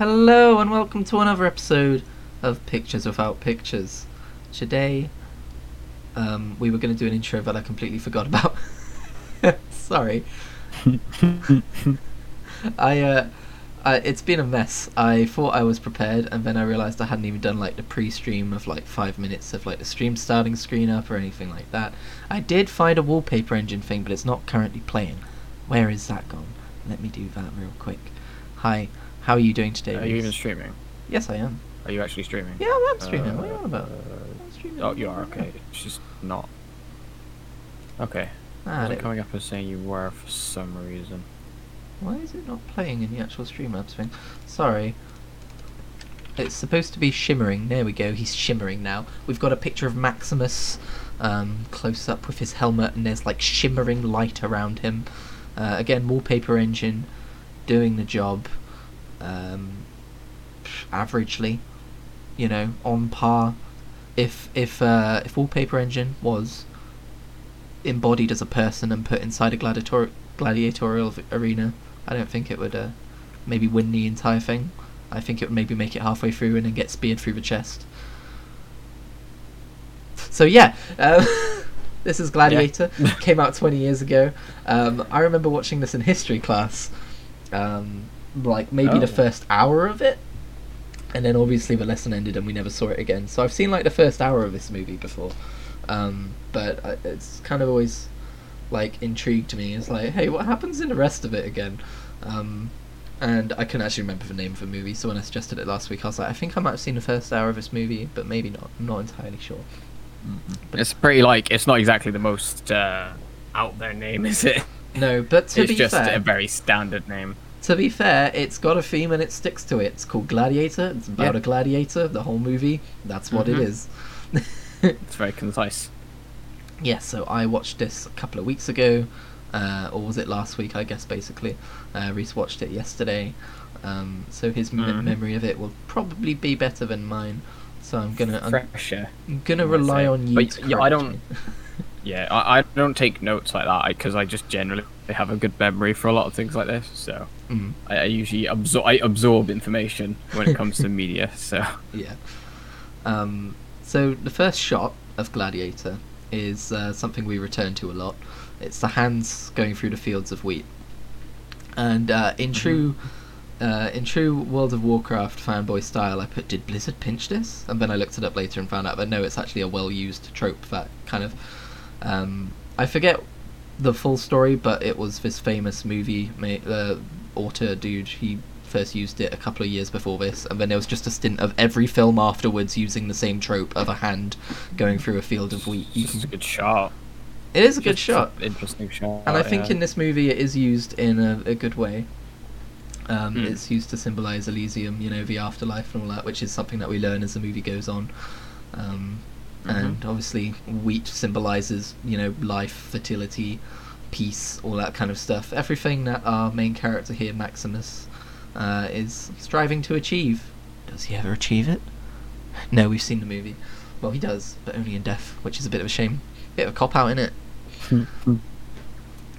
Hello and welcome to another episode of Pictures Without Pictures. Today, um, we were going to do an intro, but I completely forgot about. Sorry. I, uh, I, it's been a mess. I thought I was prepared, and then I realised I hadn't even done like the pre-stream of like five minutes of like the stream starting screen up or anything like that. I did find a wallpaper engine thing, but it's not currently playing. Where is that gone? Let me do that real quick. Hi. How are you doing today? Are you even streaming? Yes, I am. Are you actually streaming? Yeah, I'm streaming. what are you on about? Uh, streaming. Oh, you are okay. It's just not. Okay. Ah, it- coming up as saying you were for some reason. why is it not playing in the actual Streamlabs thing? Sorry. It's supposed to be shimmering. There we go. He's shimmering now. We've got a picture of Maximus um, close up with his helmet, and there's like shimmering light around him. Uh, again, wallpaper engine doing the job. Um, averagely, you know, on par. If if uh, if wallpaper engine was embodied as a person and put inside a gladiator- gladiatorial arena, I don't think it would uh, maybe win the entire thing. I think it would maybe make it halfway through and then get speared through the chest. So yeah, um, this is Gladiator. Came out 20 years ago. Um, I remember watching this in history class, um, like maybe the Oh. first hour of it, and then obviously the lesson ended and we never saw it again. So I've seen like the first hour of this movie before, um, but I, it's kind of always like intrigued me. It's like, hey, what happens in the rest of it again? Um, and I couldn't actually remember the name of the movie, so when I suggested it last week, I was like, I think I might have seen the first hour of this movie, but maybe not. I'm not entirely sure. It's pretty like it's not exactly the most uh, out there name, is it? No, but to it's be just fair, a very standard name. To be fair, it's got a theme and it sticks to it. It's called Gladiator. It's about Yeah. a gladiator. The whole movie. That's what it Mhm. is. It's very concise. yeah, so I watched this a couple of weeks ago, uh, or was it last week? I guess basically. Uh, Reese watched it yesterday, um, so his me- Mhm. memory of it will probably be better than mine. So I'm gonna I'm, Fresher. I'm gonna rely on you. But yeah, I don't-. Yeah, I, I don't take notes like that because I just generally have a good memory for a lot of things like this. So Mm, I, I usually absorb I absorb information when it comes to media. So yeah. Um, so the first shot of Gladiator is uh, something we return to a lot. It's the hands going through the fields of wheat, and uh, in true. Uh, in true World of Warcraft fanboy style, I put, did Blizzard pinch this? And then I looked it up later and found out that no, it's actually a well used trope that kind of. Um, I forget the full story, but it was this famous movie ma- uh, author dude. He first used it a couple of years before this, and then there was just a stint of every film afterwards using the same trope of a hand going through a field of wheat. You it's just a good shot. it is a good Just shot. Interesting shot. And I think yeah. in this movie it is used in a, a good way. Um, Hmm. It's used to symbolize Elysium, you know, the afterlife and all that, which is something that we learn as the movie goes on. Um, And obviously, wheat symbolizes, you know, life, fertility, peace, all that kind of stuff. Everything that our main character here, Maximus, uh, is striving to achieve. Does he ever achieve it? No, we've seen the movie. Well, he does, but only in death, which is a bit of a shame. Bit of a cop out, in it.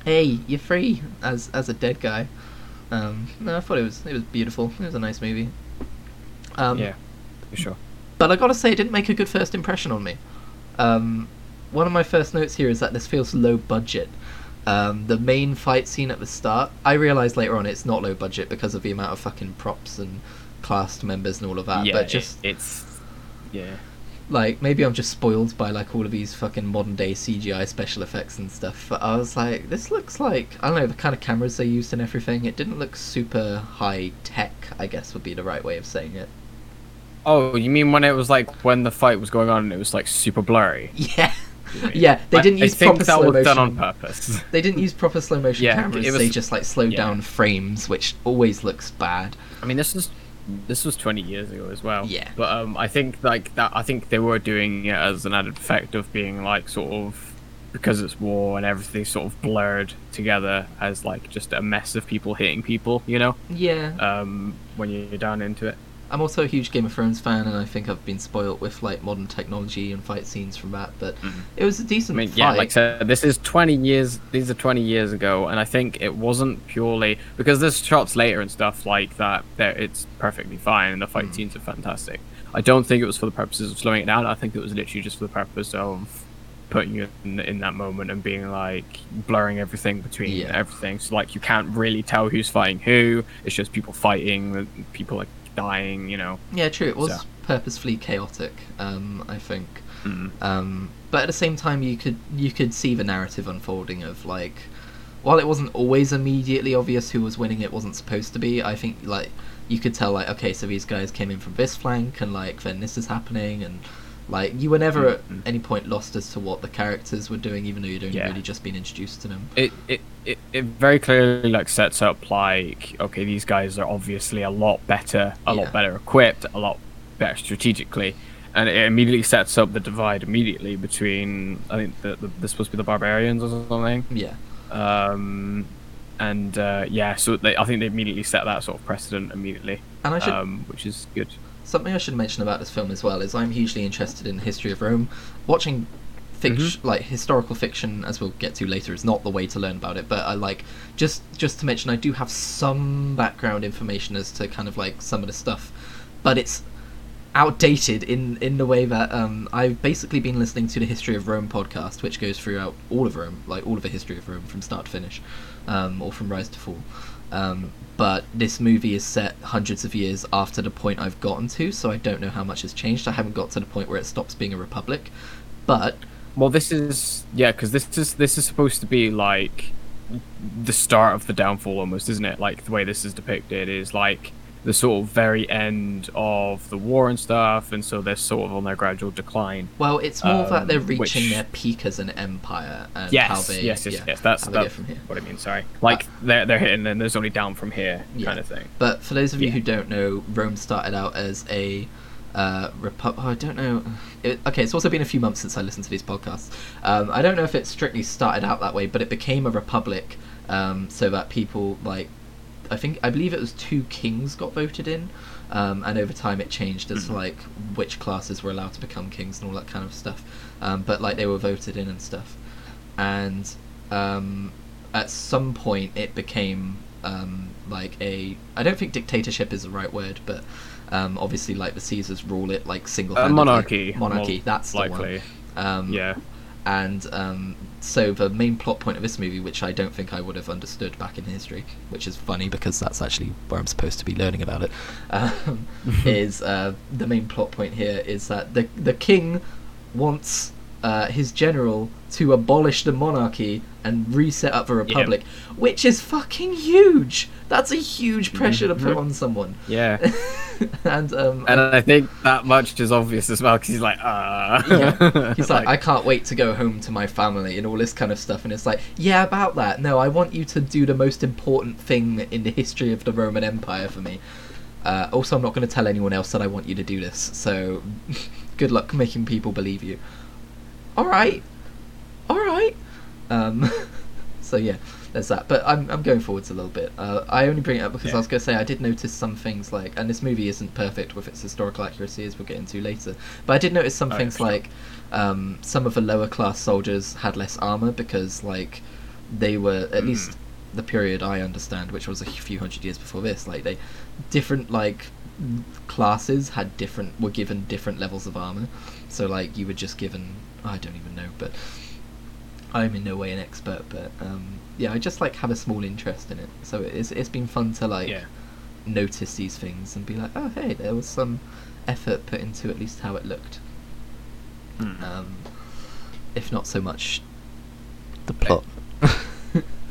hey, you're free as as a dead guy. Um, no, I thought it was it was beautiful. It was a nice movie. Um, yeah, for sure. But I gotta say, it didn't make a good first impression on me. Um, one of my first notes here is that this feels low budget. Um, the main fight scene at the start, I realised later on it's not low budget because of the amount of fucking props and cast members and all of that. yeah, but it- just it's yeah. like maybe I'm just spoiled by like all of these fucking modern day CGI special effects and stuff. But I was like, this looks like I don't know the kind of cameras they used and everything. It didn't look super high tech. I guess would be the right way of saying it. Oh, you mean when it was like when the fight was going on and it was like super blurry? Yeah, yeah. They didn't I use think proper that slow was done on motion. purpose. They didn't use proper slow motion Yeah, cameras. was- they just like slowed yeah. down frames, which always looks bad. I mean, this is this was 20 years ago as well. Yeah. But um, I think like that. I think they were doing it as an added effect of being like sort of because it's war and everything sort of blurred together as like just a mess of people hitting people. You know, Yeah, um, when you're down into it. I'm also a huge Game of Thrones fan, and I think I've been spoilt with like modern technology and fight scenes from that. But mm-hmm. it was a decent mean, fight. yeah, like I said, this is 20 years. These are 20 years ago, and I think it wasn't purely because there's shots later and stuff like that. There, it's perfectly fine, and the fight mm. scenes are fantastic. I don't think it was for the purposes of slowing it down. I think it was literally just for the purpose of putting you in, in that moment and being like blurring everything between Yeah. everything. So like you can't really tell who's fighting who. It's just people fighting, people like dying. You know. Yeah, true. It was So- purposefully chaotic. Um, I think. Mm. Um, but at the same time, you could you could see the narrative unfolding of like, while it wasn't always immediately obvious who was winning, it wasn't supposed to be. I think like you could tell like okay, so these guys came in from this flank, and like then this is happening, and like you were never at Mhm. any point lost as to what the characters were doing, even though you'd only Yeah. really just been introduced to them. it, it, it, it very clearly like sets up like okay these guys are obviously a lot better a Yeah. lot better equipped a lot better strategically and it immediately sets up the divide immediately between i think the, the, they're supposed to be the barbarians or something Yeah. um and uh, yeah so they, i think they immediately set that sort of precedent immediately And I should um, which is good Something I should mention about this film as well is I'm hugely interested in the history of Rome. Watching fiction, like historical fiction, as we'll get to later, is not the way to learn about it. But I like just just to mention, I do have some background information as to kind of like some of the stuff, but it's outdated in in the way that um, I've basically been listening to the History of Rome podcast, which goes throughout all of Rome, like all of the history of Rome from start to finish, um, or from rise to fall. Um, but this movie is set hundreds of years after the point I've gotten to, so I don't know how much has changed. I haven't got to the point where it stops being a republic, but Well, this is yeah, because this is this is supposed to be like the start of the downfall, almost, isn't it? Like the way this is depicted is like the sort of very end of the war and stuff, and so they're sort of on their gradual decline. well, it's more that they're Um, reaching which- their peak as an empire and how Yes, they yes, yes, yeah, yes. That's how they get that's from here. what I mean. Sorry, like they're they're hitting, and there's only down from here Yeah. kind of thing. But for those of you Yeah. who don't know, Rome started out as a uh, repu- oh, I don't know. It, okay, it's also been a few months since I listened to these podcasts. Um, I don't know if it strictly started out that way, but it became a republic um, so that people like. I think I believe it was two kings got voted in, um, and over time it changed as Mhm. like which classes were allowed to become kings and all that kind of stuff. Um, but like they were voted in and stuff, and um, at some point it became um, like a I don't think dictatorship is the right word, but um, obviously like the Caesars rule it like single Uh, monarchy, monarchy that's the likely. one. Um, Yeah, and um, so the main plot point of this movie, which I don't think I would have understood back in history, which is funny because that's actually where I'm supposed to be learning about it, um, is uh, the main plot point here is that the the king wants uh, his general to abolish the monarchy and reset up the republic, which is fucking huge. That's a huge pressure to put on someone. yeah. and um, and I think that much is obvious as well because he's like, ah. yeah. He's like, I can't wait to go home to my family and all this kind of stuff. And it's like, yeah, about that. No, I want you to do the most important thing in the history of the Roman Empire for me. Uh, also, I'm not going to tell anyone else that I want you to do this. So, good luck making people believe you. All right, all right. Um, so yeah, there's that. But I'm I'm going forwards a little bit. Uh, I only bring it up because Yeah. I was going to say I did notice some things like, and this movie isn't perfect with its historical accuracy as we'll get into later. But I did notice some Oh, things sure. like um, some of the lower class soldiers had less armor because like they were at Mm. least the period I understand, which was a few hundred years before this. Like they different like classes had different were given different levels of armor. So like you were just given I don't even know, but I'm in no way an expert, but um, yeah, I just like have a small interest in it. So it's it's been fun to like yeah. notice these things and be like, oh hey, there was some effort put into at least how it looked. Mm. Um, if not so much the plot.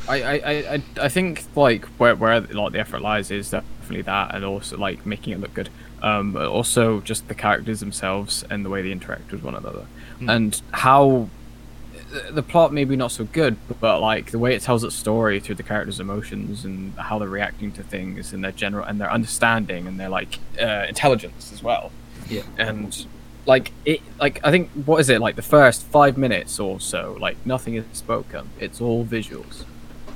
I, I, I, I- I think like where where like the effort lies is definitely that, and also like making it look good. Um, but also just the characters themselves and the way they interact with one another, Mm. and how the- plot maybe not so good, but like the way it tells its story through the characters' emotions and how they're reacting to things and their general and their understanding and their like uh, intelligence as well yeah. and like it like i think what is it like the first five minutes or so like nothing is spoken it's all visuals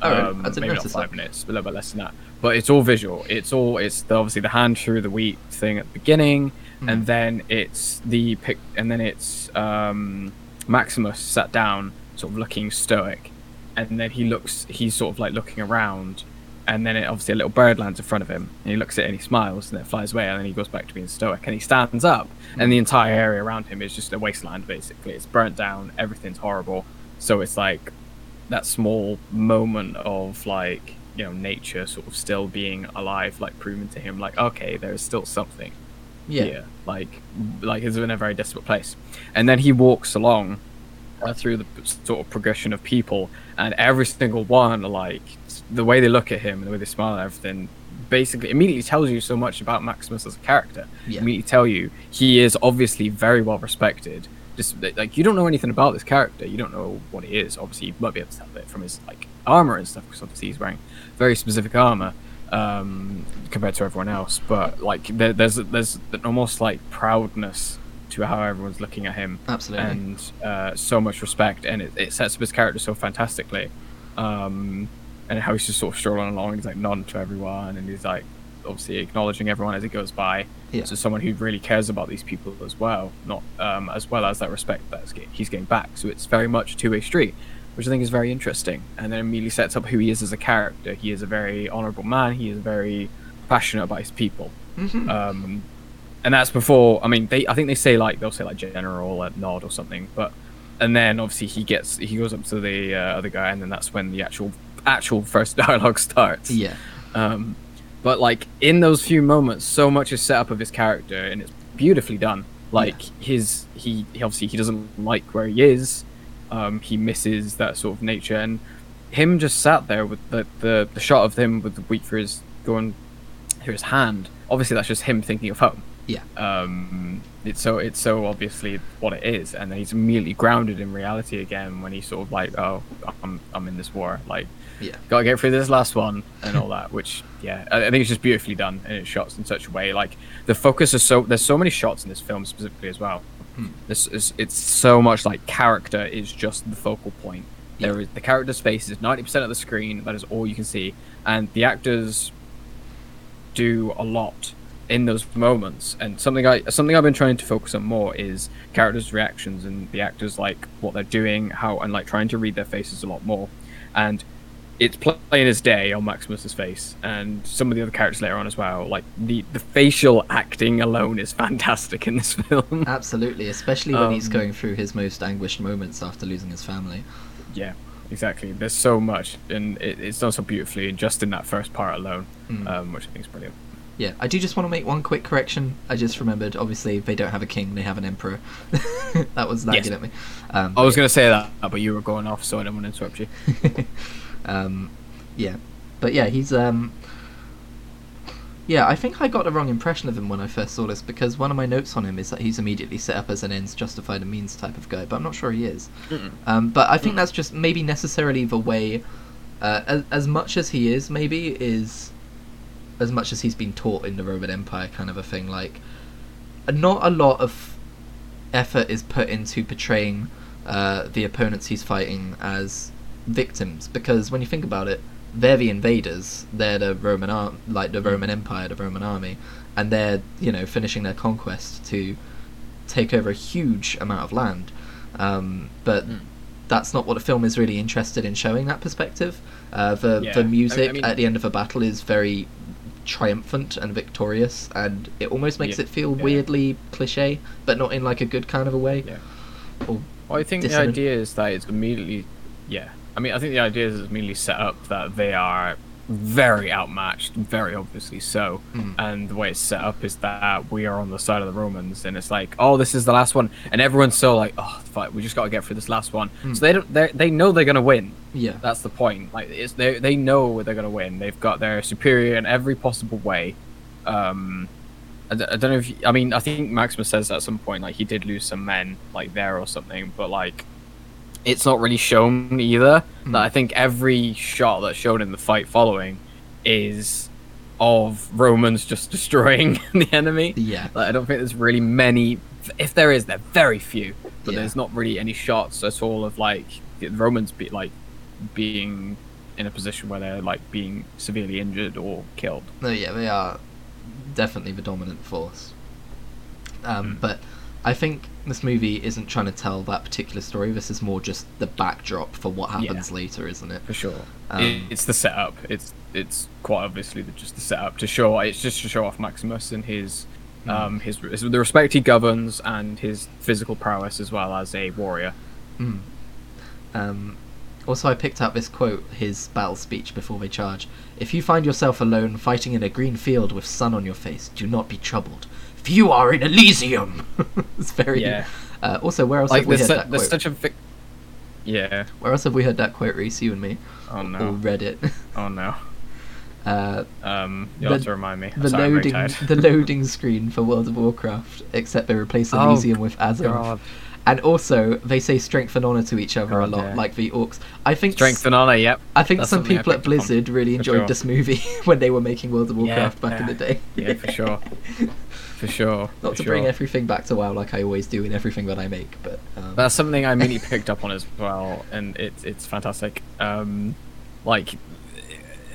Oh, um, maybe not five that. minutes a little bit less than that but it's all visual. It's all it's the, obviously the hand through the wheat thing at the beginning, and then it's the pic, and then it's um, Maximus sat down, sort of looking stoic, and then he looks, he's sort of like looking around, and then it, obviously a little bird lands in front of him, and he looks at it and he smiles, and it flies away, and then he goes back to being stoic, and he stands up, and the entire area around him is just a wasteland basically. It's burnt down, everything's horrible, so it's like that small moment of like you know nature sort of still being alive, like proving to him like okay, there is still something Yeah. Like, like he's in a very desperate place. And then he walks along uh, through the sort of progression of people, and every single one, like the way they look at him and the way they smile and everything, basically immediately tells you so much about Maximus as a character. Yeah. Immediately tell you he is obviously very well respected. Just like you don't know anything about this character, you don't know what he is. Obviously, you might be able to tell it from his like armor and stuff, because obviously he's wearing very specific armor um, compared to everyone else. But like there, there's there's almost like proudness to how everyone's looking at him, Absolutely. and uh, so much respect, and it, it sets up his character so fantastically. Um, and how he's just sort of strolling along, he's like nodding to everyone, and he's like obviously acknowledging everyone as he goes by. Yeah. So someone who really cares about these people as well, not um, as well as that respect that he's getting back. So it's very much a two-way street, which I think is very interesting. And then immediately sets up who he is as a character. He is a very honourable man. He is very passionate about his people. Mhm. Um, and that's before. I mean, they. I think they say like they'll say like general at nod or something. But and then obviously he gets he goes up to the uh, other guy, and then that's when the actual actual first dialogue starts. yeah. Um, but like in those few moments, so much is set up of his character, and it's beautifully done. Like his he, he obviously he doesn't like where he is. Um, he misses that sort of nature, and him just sat there with the, the the shot of him with the wheat for his going through his hand. Obviously, that's just him thinking of home. Yeah. Um, it's so it's so obviously what it is, and then he's immediately grounded in reality again when he's sort of like, oh, I'm I'm in this war, like Yeah. gotta get through this last one and all that which yeah i I think it's just beautifully done and it's shot in such a way like the focus is so there's so many shots in this film specifically as well Hmm. this is it's so much like character is just the focal point. There is the character's face is 90% of the screen that is all you can see. And the actors do a lot in those moments. And something i something i've been trying to focus on more is characters reactions and the actors like what they're doing how and like trying to read their faces a lot more. And it's plain as day on Maximus's face, and some of the other characters later on as well. Like the the facial acting alone is fantastic in this film. Absolutely, especially when he's Um, going through his most anguished moments after losing his family. yeah, exactly. There's so much, and it, it's done so beautifully, just in that first part alone, Mm. um, which I think is brilliant. Yeah, I do just want to make one quick correction. I just remembered, obviously, they don't have a king; they have an emperor. that was nagging Yes. at me. Um, I was gonna say that, but you were going off, so I didn't want to interrupt you. um, yeah, but yeah, he's um, yeah. I think I got the wrong impression of him when I first saw this because one of my notes on him is that he's immediately set up as an ends justified the means type of guy, but I'm not sure he is. Um, but I think that's just maybe necessarily the way, uh, as, as much as he is, maybe is as much as he's been taught in the Roman Empire, kind of a thing. Like, not a lot of effort is put into portraying uh, the opponents he's fighting as victims, because when you think about it, they're the invaders. They're the Roman ar- like the Roman Empire, the Roman army, and they're you know finishing their conquest to take over a huge amount of land. Um, but Mm. that's not what the film is really interested in showing. That perspective. Uh, the Yeah. The music I mean- at the end of a battle is very triumphant and victorious, and it almost makes Yeah. it feel Yeah. weirdly cliche, but not in like a good kind of a way. Yeah. Well, I think dissonant. the idea is that it's immediately, yeah. I mean, I think the idea is mainly set up that they are very outmatched, very obviously so. Mm. And the way it's set up is that we are on the side of the Romans, and it's like, oh, this is the last one, and everyone's so like, oh, fuck, we just got to get through this last one. Mm. So they don't, they they know they're gonna win. yeah, That's the point. Like, it's they they know they're gonna win. They've got their superior in every possible way. Um, I, d- I don't know if you, I mean I think Maximus says at some point like he did lose some men like there or something, but like it's not really shown either. Mm. That I think every shot that's shown in the fight following is of Romans just destroying the enemy. yeah, Like, I don't think there's really many. If there is, they're very few. But Yeah. there's not really any shots at all of like the Romans be like being in a position where they're like being severely injured or killed. No, yeah, they are definitely the dominant force. Um, Mm. But I think this movie isn't trying to tell that particular story. This is more just the backdrop for what happens later, isn't it? For sure, Um, it, it's the setup. It's it's quite obviously the, just the setup to show. It's just to show off Maximus and his Mm. um his, his the respect he governs and his physical prowess as well as a warrior. Mm. Um, also, I picked up this quote, his battle speech before they charge. If you find yourself alone fighting in a green field with sun on your face, do not be troubled. You are in Elysium! it's very. Yeah. Uh, also, where else Like have we heard su- that there's quote? such a vic- yeah. Where else have we heard that quote, Reese? You and me? Oh Or no. read it? Oh no. Uh, Um, The- have to remind me. the Sorry, I'm very loading the loading screen for World of Warcraft, except they replace Oh, Elysium with Azeroth. God. And also, they say strength and honor to each other a lot, yeah. like the orcs. I think Strength and honor. Yep. I think That's some people at picked up on, Blizzard really enjoyed sure. this movie when they were making World of Yeah, Warcraft back in the day. Yeah, for sure. For sure. Not for to sure. bring everything back to WoW like I always do in everything that I make, but um, That's something I immediately picked up on as well, and it's it's fantastic. Um, like,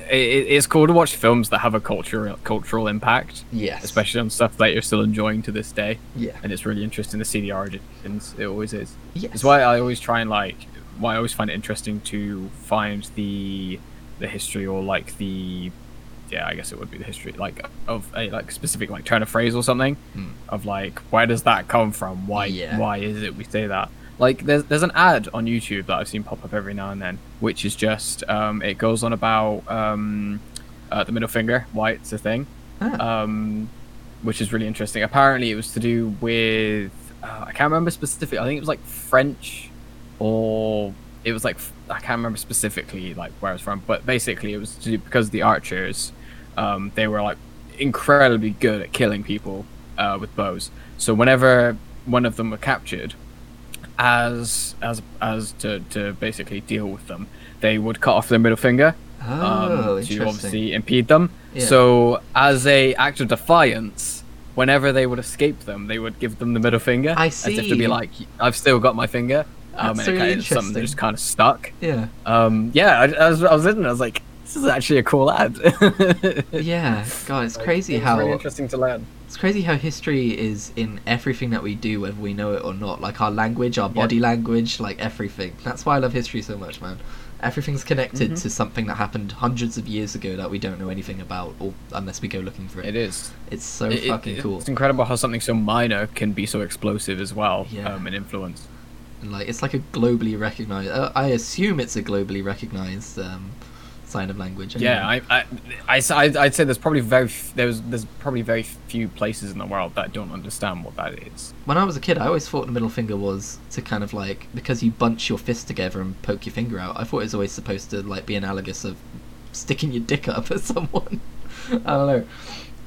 it, it's cool to watch films that have a cultural cultural impact, yes, especially on stuff that you're still enjoying to this day. yeah, And it's really interesting to see the origins. It always is. yes. It's why I always try and like, why I always find it interesting to find the the history or like the yeah, I guess it would be the history like of a like specific like turn of phrase or something Hmm. of like where does that come from? Why Yeah. why is it we say that? Like there's there's an ad on YouTube that I've seen pop up every now and then, which is just um, it goes on about um, uh, the middle finger, why it's a thing, Ah, um, which is really interesting. Apparently, it was to do with uh, I can't remember specifically. I think it was like French, or it was like I can't remember specifically like where it was from. But basically, it was to do because the archers, um, they were like incredibly good at killing people uh, with bows. So whenever one of them were captured, as as as to to basically deal with them, they would cut off their middle finger oh, um, to obviously impede them. Yeah. So, as a act of defiance, whenever they would escape them, they would give them the middle finger, I as if to be like, "I've still got my finger." Um, That's and it really kind of, something that just kind of stuck. Yeah, Um, yeah, I, I was I was in, and I was like, "This is actually a cool ad." yeah. God, it's Like, crazy it's how really interesting to learn. It's crazy how history is in everything that we do, whether we know it or not. Like our language, our Yeah. body language, like everything. That's why I love history so much, man. Everything's connected Mhm. to something that happened hundreds of years ago that we don't know anything about, or unless we go looking for it. It is. It's so It- it- fucking cool. It's incredible how something so minor can be so explosive as well, Yeah. um, in influence. And, like it's like a globally recognized. Uh, I assume it's a globally recognized um, sign of language. Yeah, anyway. I, I, I, I- I'd say there's probably very f- there's there's probably very few places in the world that don't understand what that is. when I was a kid, I always thought the middle finger was to kind of like because you bunch your fist together and poke your finger out. I thought it was always supposed to like be analogous of sticking your dick up at someone. I don't know.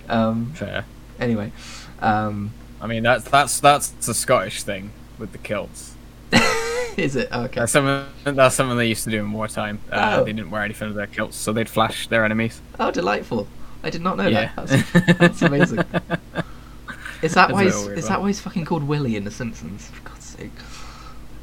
Um, Fair. anyway, um, I mean that's that's that's a Scottish thing with the kilts. is it okay? That's something that's something they used to do in wartime. Uh, Oh. They didn't wear anything of their kilts, so they'd flash their enemies. Oh, delightful! I did not know yeah, that. That's, that's amazing. Is that why? He's, is one. that why he's fucking called Willie in The Simpsons? For God's sake.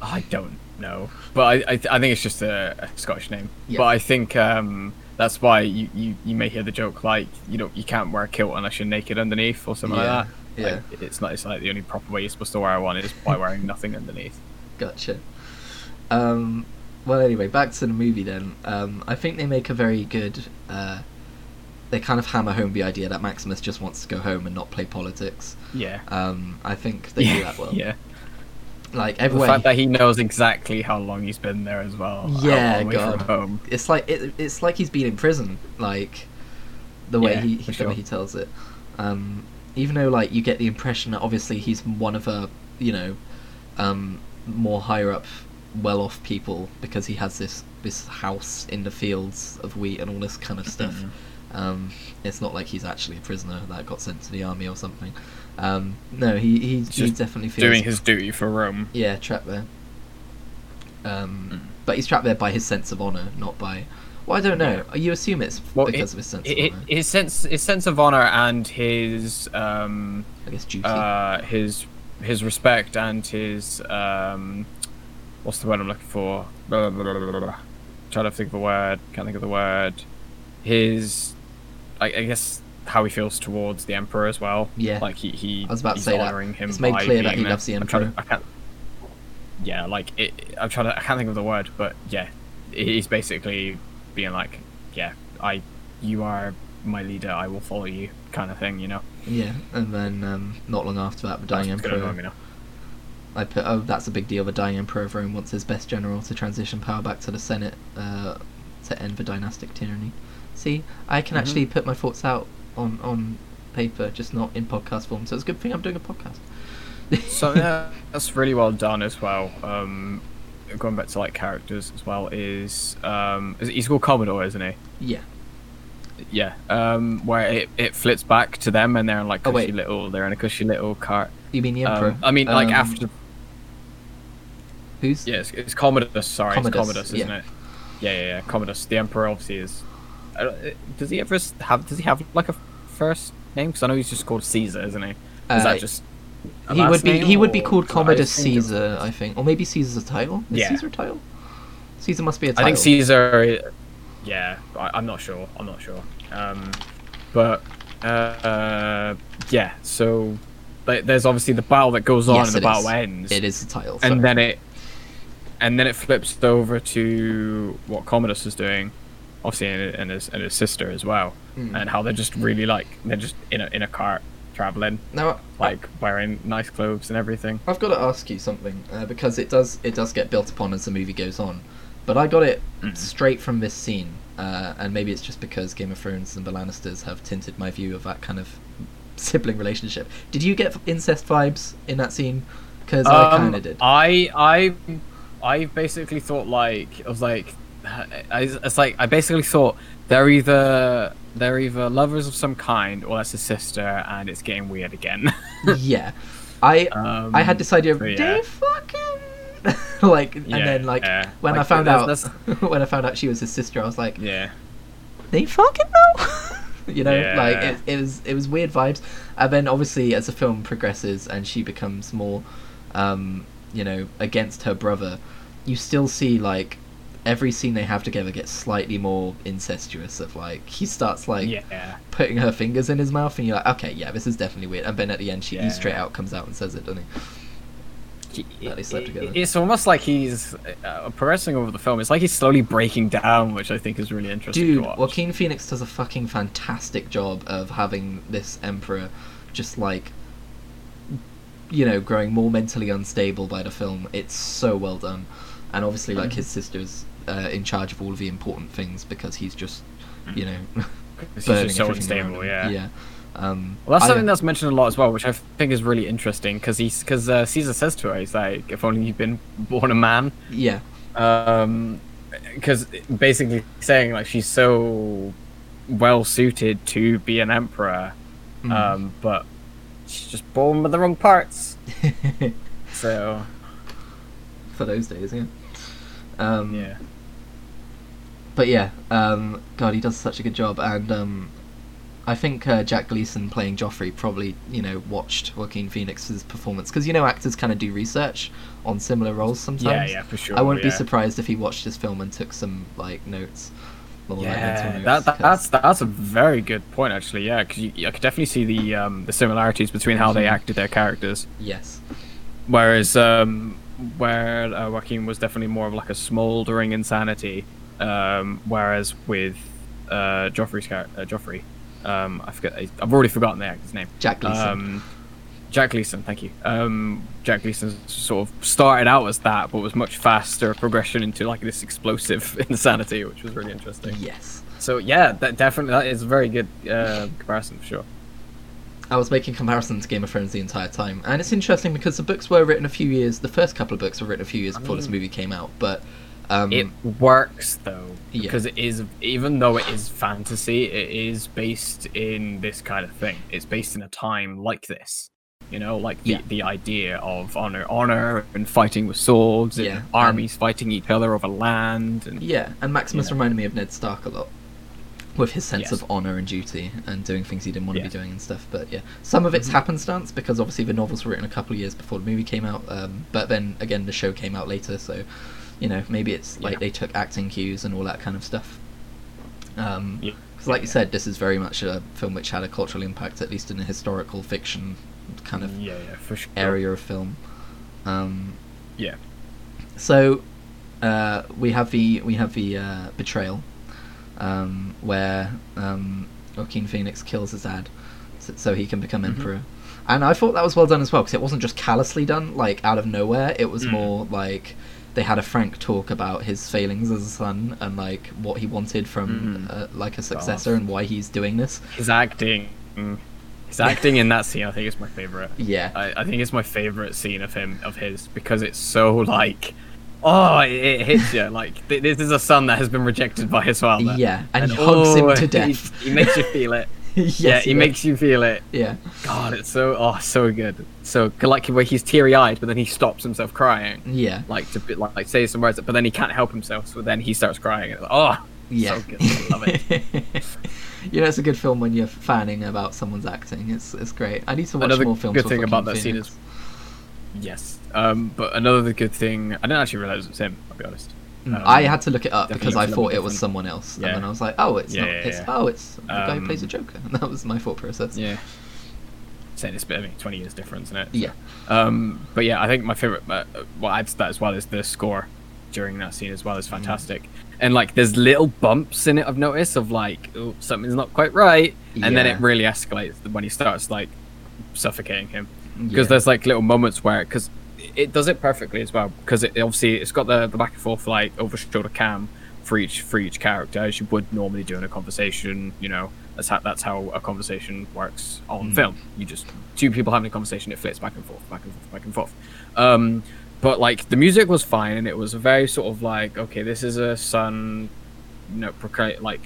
I don't know, but I I, I think it's just a, a Scottish name. Yeah. But I think um, that's why you, you, you may hear the joke like you know you can't wear a kilt unless you're naked underneath or something Yeah, like that. yeah. Like, it's not it's like the only proper way you're supposed to wear one is by wearing nothing underneath. Gotcha. Um, well, anyway, back to the movie then. Um, I think they make a very good. Uh, they kind of hammer home the idea that Maximus just wants to go home and not play politics. Yeah. Um, I think they yeah. do that well. Yeah. Like The fact that he knows exactly how long he's been there as well. how Yeah, God. From home. it's like it, it's like he's been in prison. Like the way Yeah, he, the sure. way he tells it. Um, even though like you get the impression that obviously he's one of a you know um, more higher up, well off people because he has this this house in the fields of wheat and all this kind of stuff. Mhm. Um, it's not like he's actually a prisoner that got sent to the army or something. Um, no, he he, he definitely feels Doing his duty for Rome. yeah trapped there. Um, Mm. but he's trapped there by his sense of honor, not by. Well, I don't know. You assume it's Well, because it- of his sense It, of honor. his sense his sense of honor and his um I guess duty. uh his his respect and his um what's the word I'm looking for? Blah, blah, blah, trying to think of the word. Can't think of the word. His, I, I guess, how he feels towards the emperor as well. Yeah. Like he, he I was about to say that. him. It's made clear that he there. loves the emperor. to- I can't. Yeah, like it, I'm trying to. I can't think of the word, but yeah, he's basically being like, yeah, I, you are my leader. I will follow you, kind of thing. You know. Yeah, and then um, not long after that, the dying That's emperor. I put, oh, that's a big deal. The dying emperor of Rome wants his best general to transition power back to the Senate uh, to end the dynastic tyranny. See, I can Mhm. actually put my thoughts out on on paper, just not in podcast form. So it's a good thing I'm doing a podcast. so yeah, that's really well done as well. Um, going back to like characters as well is um, is- he's called Commodore, isn't he? yeah. Yeah. Um, where it, it flips back to them and they're in like Oh, cushy wait. little they're in a cushy little cart. You mean the emperor? Um, I mean, like Um, after who's? yeah, it's, it's Commodus. Sorry, Commodus, it's Commodus, isn't yeah. it? Yeah, yeah, yeah. Commodus. The Emperor obviously is. Uh, Does he ever have? Does he have like a first name? Because I know he's just called Caesar, isn't he? Is Uh, that just? He would be he would be called 'cause I Commodus Caesar, I think, or maybe Caesar's a title. Is Yeah. Caesar a title? Caesar must be a title. I think Caesar. Yeah, I, I'm not sure. I'm not sure. Um, but uh, yeah. So like, there's obviously the battle that goes on Yes, and the battle is. ends. It is the title. and then it and then it flips over to what Commodus is doing, obviously, and, and his and his sister as well, Mm. and how they're just really like they're just in a in a cart traveling, now, like wearing nice clothes and everything. I've got to ask you something uh, because it does it does get built upon as the movie goes on, but I got it Mhm. straight from this scene, uh, and maybe it's just because Game of Thrones and the Lannisters have tinted my view of that kind of sibling relationship. Did you get incest vibes in that scene? Because I Um, kind of did. I I I basically thought like I was like I, it's like I basically thought they're either they're either lovers of some kind or that's a sister and it's getting weird again. yeah, I um, I had this idea of yeah. they fucking like, and then like yeah. when I Like, found out when I found out she was his sister, I was like, yeah. they fucking know. you know, like it, it was it was weird vibes. And then obviously as the film progresses and she becomes more, um, you know, against her brother, you still see like every scene they have together gets slightly more incestuous. Of like he starts like yeah. putting her fingers in his mouth, and you're like, okay, yeah, this is definitely weird. And then at the end, she Yeah. straight out comes out and says it, doesn't he? That they slept together. It's almost like he's uh, progressing over the film. It's like he's slowly breaking down, which I think is really interesting Dude, to watch. Joaquin Phoenix does a fucking fantastic job of having this emperor just like you know, growing more mentally unstable by the film. It's so well done. And obviously like Mhm. his sister's uh, in charge of all of the important things because he's just you know burning so unstable, yeah. Yeah. Um, Well, that's I- something that's mentioned a lot as well, which I think is really interesting because he's because uh, Caesar says to her, he's like, "If only you'd been born a man," yeah. um, because basically saying like she's so well suited to be an emperor, Mm. um, but she's just born with the wrong parts. So For those days, yeah. Um, yeah, but yeah, um, God, he does such a good job, and um, I think uh, Jack Gleeson playing Joffrey probably, you know, watched Joaquin Phoenix's performance because you know actors kind of do research on similar roles sometimes. yeah, yeah, for sure. I wouldn't be surprised if he watched this film and took some like notes. Or, like, mental Yeah, notes, that, that that's that's a very good point actually. Yeah, because I could definitely see the um, the similarities between how they Mhm. acted their characters. yes, Whereas um, where uh, Joaquin was definitely more of like a smouldering insanity, um, whereas with uh, Joffrey's character, uh, Joffrey, um, I forget, I've already forgotten the actor's name. Jack Gleeson. Um, Jack Gleeson, thank you. Um, Jack Gleeson sort of started out as that, but was much faster progression into like this explosive insanity, which was really interesting. yes. So yeah, that definitely that is a very good uh, comparison for sure. I was making comparisons to Game of Thrones the entire time, and it's interesting because the books were written a few years. The first couple of books were written a few years I before this movie came out, but um, it works though Yeah. because it is even though it is fantasy it is based in this kind of thing it's based in a time like this you know like the, Yeah. the idea of honor honor and fighting with swords and Yeah, armies fighting each other over land and Yeah, and Maximus Yeah. reminded me of Ned Stark a lot, with his sense Yes. of honor and duty and doing things he didn't want to be doing and stuff. But yeah, some of it's Mhm. happenstance because obviously the novels were written a couple of years before the movie came out. Um, but then again, the show came out later, so you know, maybe it's like Yeah. they took acting cues and all that kind of stuff. Um, Yeah. because like you said, this is very much a film which had a cultural impact, at least in a historical fiction kind of yeah, yeah, sure. area of film. Um, Yeah. so uh, we have the we have the uh, betrayal, um, where um, Joaquin Phoenix kills his dad, so, so he can become Mhm. emperor. And I thought that was well done as well because it wasn't just callously done, like out of nowhere. It was Mm. more like they had a frank talk about his failings as a son and like what he wanted from Mhm. uh, like a successor and why he's doing this. His acting, his acting in that scene, I think is my favorite. Yeah, I, I think it's my favorite scene of him of his because it's so like, oh, it, it hits you like th- this is a son that has been rejected by his father. Yeah, and he hugs him to he- death. He, makes you feel it. yes, yeah, he yeah. makes you feel it. yeah. God, it's so oh so good. So like where he's teary eyed, but then he stops himself crying, Yeah, like to be- like, like say some words, but then he can't help himself, so then he starts crying. And it's like, oh, yeah. so good. I love it. you know, it's a good film when you're fanning about someone's acting. It's it's great. I need to watch Another more films. good thing about that scene is Yes. Um, but another good thing, I didn't actually realize it was him. I'll be honest. Mm, Um, I had to look it up because I thought it was different. someone else, Yeah. and then I was like, "Oh, it's Yeah, not. yeah, it's oh, it's the guy who plays the Um, Joker." And that was my thought process. Yeah. Saying it's a bit, I mean, 20 years difference, isn't it? Yeah. Um, but yeah, I think my favorite, uh, what adds to that as well is the score during that scene as well is fantastic. And like, there's little bumps in it. I've noticed of like, oh, something's not quite right, and then it really escalates when he starts like suffocating him. Because there's like little moments where, because it does it perfectly as well. Because it obviously it's got the, the back and forth like over shoulder cam for each for each character as you would normally do in a conversation. You know, that's how that's how a conversation works on Mm. film. You just two people having a conversation, it flips back and forth, back and forth, back and forth. Um, but like the music was fine, and it was a very sort of like okay, this is a son, you know, like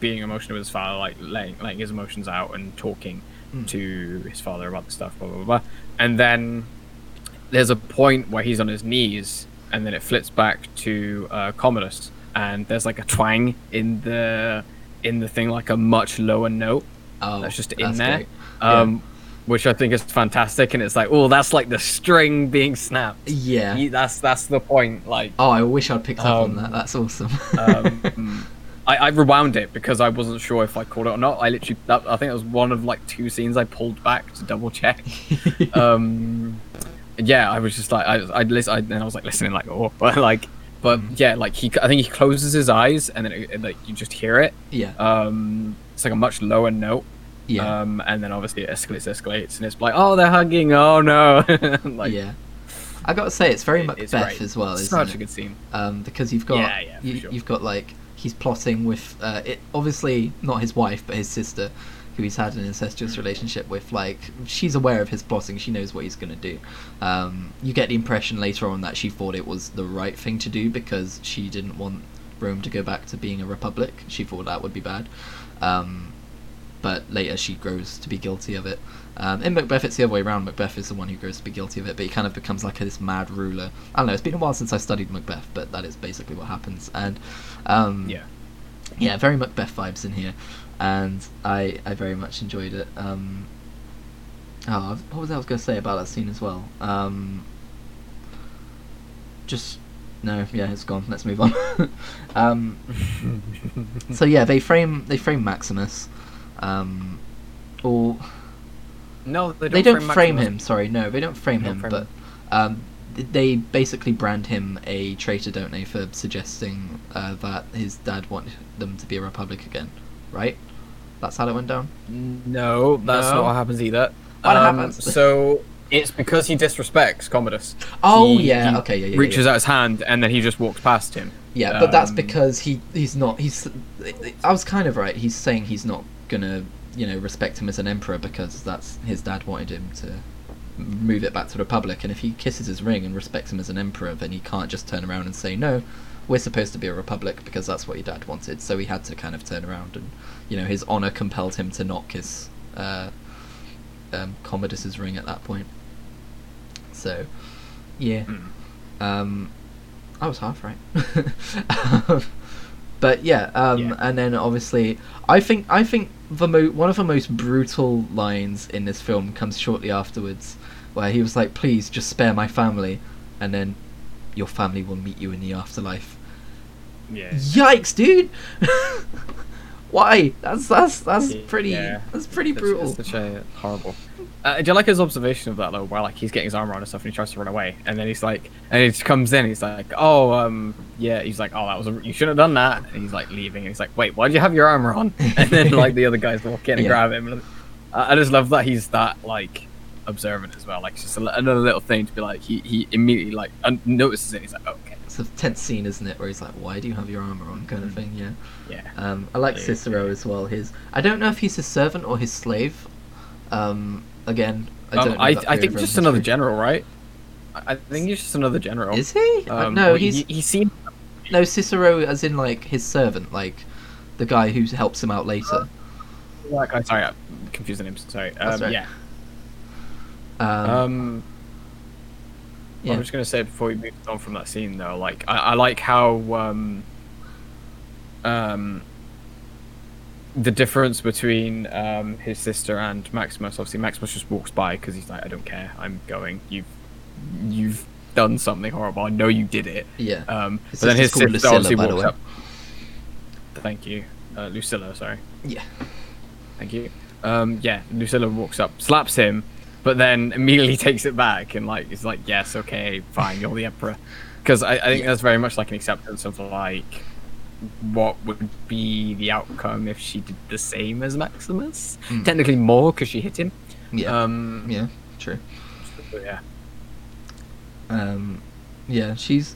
being emotional with his father, like letting letting his emotions out and talking Mm. to his father about the stuff, blah blah blah. And then there's a point where he's on his knees, and then it flips back to uh, Commodus, and there's like a twang in the in the thing, like a much lower note oh, that's just in that's there, um, which I think is fantastic. And it's like, oh, that's like the string being snapped. Yeah. You- that's that's the point. Like, Oh, I wish I'd picked up on Um, that. That's awesome. um, I, I rewound it because I wasn't sure if I caught it or not. I literally, that, I think it was one of like two scenes I pulled back to double check. um, yeah, I was just like, I, I listen, I, and I was like listening, like, oh, but like, but Mm. yeah, like he, I think he closes his eyes and then it, it, like you just hear it. yeah. Um, it's like a much lower note. yeah. Um, and then obviously it escalates, escalates, and it's like, oh, they're hugging. Oh no. like, yeah. I got to say, it's very it- Macbeth it's as well, isn't Such it? a good scene. um, because you've got Yeah, yeah, you, sure. you've got like he's plotting with uh, it obviously not his wife but his sister who he's had an incestuous relationship with like she's aware of his plotting she knows what he's going to do um, you get the impression later on that she thought it was the right thing to do because she didn't want Rome to go back to being a republic she thought that would be bad um, but later she grows to be guilty of it. Um, in Macbeth, it's the other way around. Macbeth is the one who grows to be guilty of it, but he kind of becomes like this mad ruler. I don't know. It's been a while since I studied Macbeth, but that is basically what happens. And um, Yeah. Yeah, very Macbeth vibes in here, and I I very much enjoyed it. Um, oh, what was I was going to say about that scene as well? Um, just no, yeah, it's gone. Let's move on. um, so yeah, they frame they frame Maximus, um, or No, they don't, they don't frame, Maximus. him. Sorry, no, they don't frame They don't him, frame but him. um, they basically brand him a traitor, don't they, for suggesting uh, that his dad wanted them to be a republic again, right? That's how it went down. No, that's No? not what happens either. What Um, happens? So it's because he disrespects Commodus. Oh He- yeah, he okay, yeah, yeah, reaches yeah. out his hand and then he just walks past him. Yeah, but that's Um, because he he's not he's. I was kind of right. He's saying he's not gonna you know respect him as an emperor because that's his dad wanted him to move it back to the republic. And if he kisses his ring and respects him as an emperor, then he can't just turn around and say no. We're supposed to be a republic because that's what your dad wanted. So he had to kind of turn around and you know his honor compelled him to not kiss uh, um, Commodus's ring at that point. So yeah. Mm. Um, I was half right. Um, but yeah, um, Yeah. and then obviously, I think I think the mo- one of the most brutal lines in this film comes shortly afterwards, where he was like, "Please, just spare my family," and then your family will meet you in the afterlife. Yeah. Yikes, dude! Why? That's that's that's Yeah. pretty. That's pretty brutal. It's such a horrible. Uh, do you like his observation of that though, where like he's getting his armor on and stuff, and he tries to run away, and then he's like, and he just comes in, he's like, oh, um, yeah, he's like, oh, that was, a, you shouldn't have done that, and he's like leaving, and he's like, wait, why did you have your armor on? And then like the other guys walk in and Yeah. grab him. And, I I just love that he's that like observant as well, like it's just a, another little thing to be like, he he immediately like un- notices it, he's like, okay, It's a tense scene, isn't it? Where he's like, "Why do you have your armor on?" kind of thing. Yeah. yeah, Um, I like Yeah. Cicero as well. His I don't know if he's his servant or his slave. Um, again, I don't um, know I I think just another history. general, right? I think he's just another general. Is he? Uh, Um, no, he's he, he seemed no Cicero, as in like his servant, like the guy who helps him out later. like I sorry, I'm confusing him. Sorry. Um, right. Yeah. Um, Um, yeah. I'm just gonna say before we move on from that scene though, like I, I like how um, um, the difference between um, his sister and Maximus. Obviously, Maximus just walks by because he's like, I don't care, I'm going. You've you've done something horrible. I know you did it. yeah. Um, His but then his sister obviously Lucilla, the walks up. Thank you, uh, Lucilla. Sorry. yeah. Thank you. Um, yeah, Lucilla walks up, slaps him, but then immediately takes it back and like is like, yes, okay, fine, you're the emperor. Because I, I think Yeah. that's very much like an acceptance of like what would be the outcome if she did the same as Maximus. Mm. Technically more because she hit him. Yeah. Um, yeah. True. yeah. Um, yeah, she's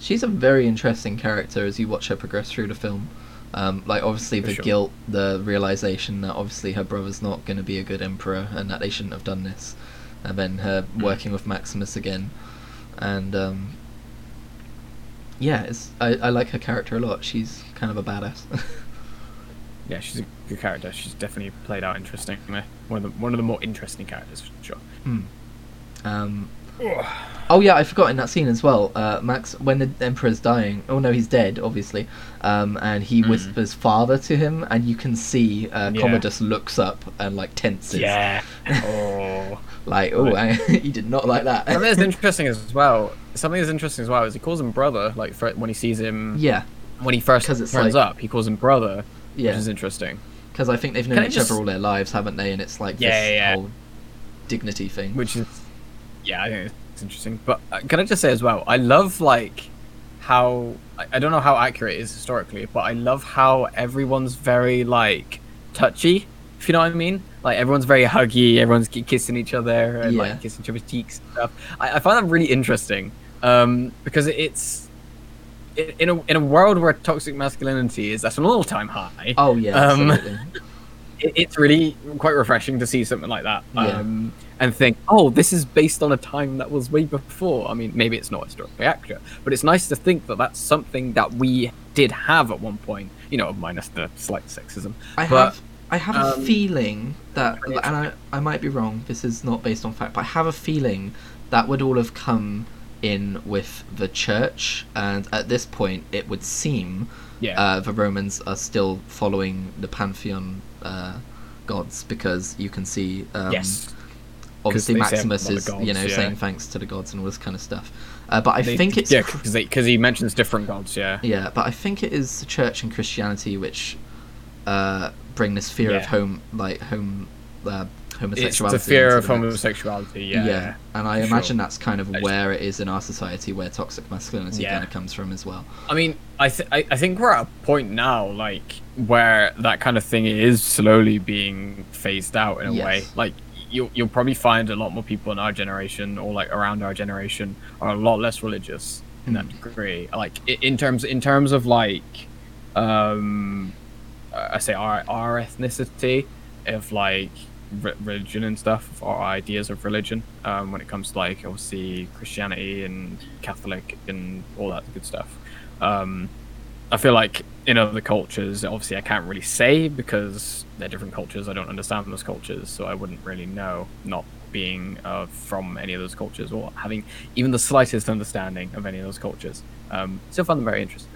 she's a very interesting character as you watch her progress through the film. Um, like obviously For the sure. guilt, the realization that obviously her brother's not going to be a good emperor and that they shouldn't have done this, and then her Mm. working with Maximus again, and um, yeah, it's I, I like her character a lot. She's kind of a badass. Yeah, she's a good character. She's definitely played out interestingly. One of the one of the more interesting characters for sure. Hmm. Um, oh yeah, I forgot in that scene as well. Uh, Max, when the emperor's dying, oh no, he's dead, obviously. Um, and he Mm. whispers "father" to him, and you can see uh, Yeah. Commodus looks up and like tenses. Yeah. oh. Like, oh, I, he did not like that. Something that's interesting as well. Something that's interesting as well is he calls him brother. Like for, when he sees him, yeah, when he first 'Cause it's turns like- up, he calls him brother, yeah. which is interesting. Because I think they've known Can each just- other all their lives, haven't they? And it's like Yeah, this yeah, yeah. whole dignity thing. Which is, yeah, I think it's interesting. But uh, can I just say as well, I love like how I, I don't know how accurate it is historically, but I love how everyone's very like touchy. If you know what I mean, like everyone's very huggy, everyone's kissing each other and Yeah. like kissing each other's cheeks and stuff. I, I find that really interesting um, because it's in in a in a world where toxic masculinity is at an all time high. oh yeah, Um, it, it's really quite refreshing to see something like that Yeah. um, and think oh this is based on a time that was way before. I mean maybe it's not historically accurate but it's nice to think that that's something that we did have at one point you know minus the slight sexism. I but, have I have a um, feeling that, and I, I might be wrong. This is not based on fact, but I have a feeling that would all have come in with the church, and at this point, it would seem yeah. uh, the Romans are still following the pantheon uh, gods because you can see um, yes obviously Maximus is you know yeah. saying thanks to the gods and all this kind of stuff. Uh, but I They- think it's yeah because he mentions different gods yeah yeah, but I think it is the church and Christianity which uh, bring this fear of home, like home, uh, it's homosexuality. the fear of the homosexuality yeah, and I imagine sure. that's kind of where it is in our society, where toxic masculinity Yeah. kind of comes from as well. I mean, I, th- I I think we're at a point now, like where that kind of thing is slowly being phased out in a way. Like you'll you'll probably find a lot more people in our generation or like around our generation are a lot less religious in that Mm. degree. Like in terms in terms of like, um, I say our our ethnicity of like re- religion and stuff, our ideas of religion. Um, when it comes to like obviously Christianity and Catholic and all that good stuff. Um, I feel like in other cultures, obviously I can't really say because they're different cultures. I don't understand those cultures, so I wouldn't really know. Not being uh, from any of those cultures or having even the slightest understanding of any of those cultures. Um, still find them very interesting.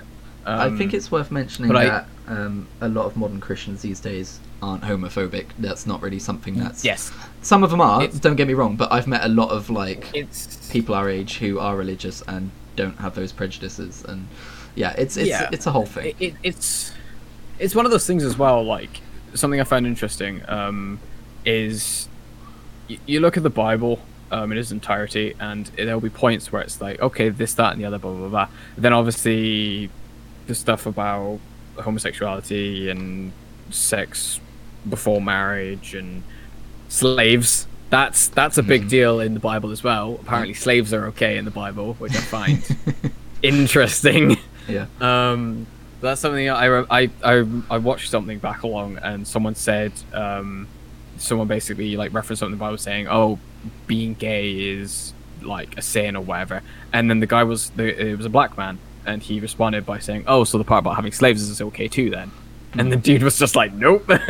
I Um, think it's worth mentioning but I- that um, a lot of modern Christians these days aren't homophobic. That's not really something that's. yes, Some of them are. It's- Don't get me wrong, but I've met a lot of like it's people our age who are religious and don't have those prejudices, and yeah, it's it's Yeah. it's a whole thing. it, it, it's it's one of those things as well like something i found interesting um, is y- you look at the bible um, in its entirety and there'll be points where it's like okay this that and the other blah blah blah then obviously the stuff about homosexuality and sex before marriage and slaves that's that's a big Mhm. deal in the bible as well apparently slaves are okay in the bible which i find interesting yeah. um, that's something I, I I I watched something back along, and someone said, um, someone basically like referenced something about saying, "Oh, being gay is like a sin or whatever," and then the guy was the, it was a black man, and he responded by saying, "Oh, so the part about having slaves is okay too then." And the dude was just like, "Nope," like, which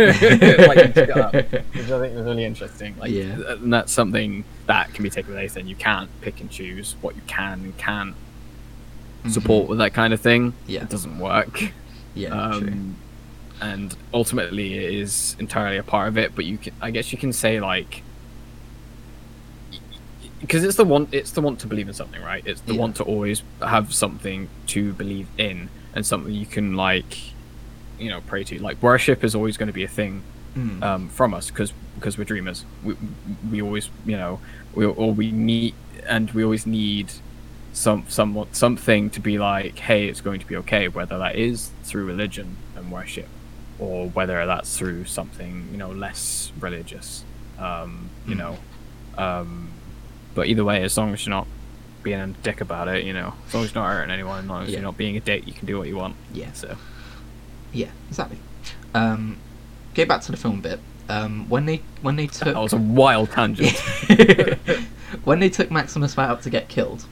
I think was really interesting. Like, Yeah. and that's something that can be taken with anything. You can't pick and choose what you can and can't support with that kind of thing. Mm-hmm. Yeah. It doesn't work. Yeah, true. Um, and ultimately, it is entirely a part of it. But you can, I guess, you can say like, because it's the want, it's the want to believe in something, right? It's the Yeah. want to always have something to believe in and something you can like, you know, pray to. Like worship is always going to be a thing Mm. um, from us because because we're dreamers. We we always you know we or we need and we always need some somewhat something to be like, hey, it's going to be okay. Whether that is through religion and worship, or whether that's through something you know less religious. Um, you Mm. know, um, but either way, as long as you're not being a dick about it, you know, as long as you're not hurting anyone, as long as Yeah. you're not being a dick, you can do what you want. Yeah. So Yeah, exactly. Um, go back to the film bit. Um, when they when they took that was a wild tangent. when they took Maximus up to get killed,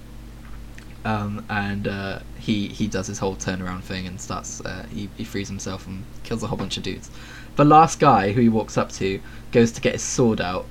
um, and uh, he he does his whole turnaround thing and starts uh, he he frees himself and kills a whole bunch of dudes. The last guy who he walks up to goes to get his sword out,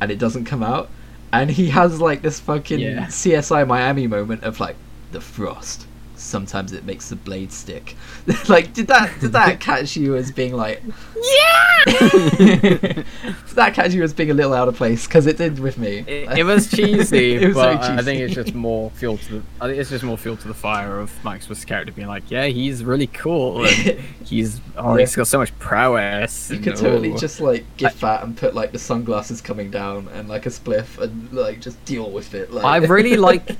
and it doesn't come out, and he has like this fucking Yeah. CSI Miami moment of like the frost. Sometimes it makes the blade stick. like, did that did that catch you as being like, yeah? did that catch you as being a little out of place? Because it did with me. It, it was cheesy, It was but very I think it's just more fuel to the. I think it's just more fuel to the fire of Maximus' character being like, yeah, he's really cool, and he's oh, Yeah. he's got so much prowess. You could totally oh. just like give that and put like the sunglasses coming down and like a spliff and like just deal with it. Like I really like.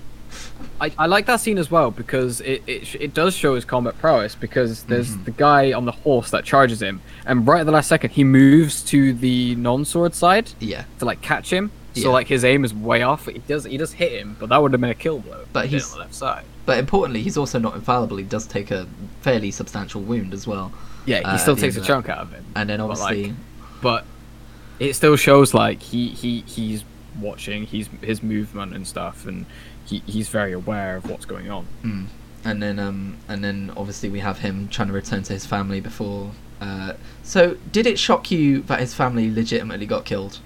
I, I like that scene as well because it, it it does show his combat prowess because there's Mhm. the guy on the horse that charges him and right at the last second he moves to the non-sword side yeah, to like catch him Yeah. so like his aim is way off he does he does hit him but that would have been a kill blow But if he did it he's- on the left side but importantly, he's also not infallible. He does take a fairly substantial wound as well. yeah he uh, still takes a chunk out of him And then But, obviously, like, but it still shows like he he he's watching he's his movement and stuff and he, he's very aware of what's going on mm, and then um, and then obviously we have him trying to return to his family before. Uh, so, did it shock you that his family legitimately got killed?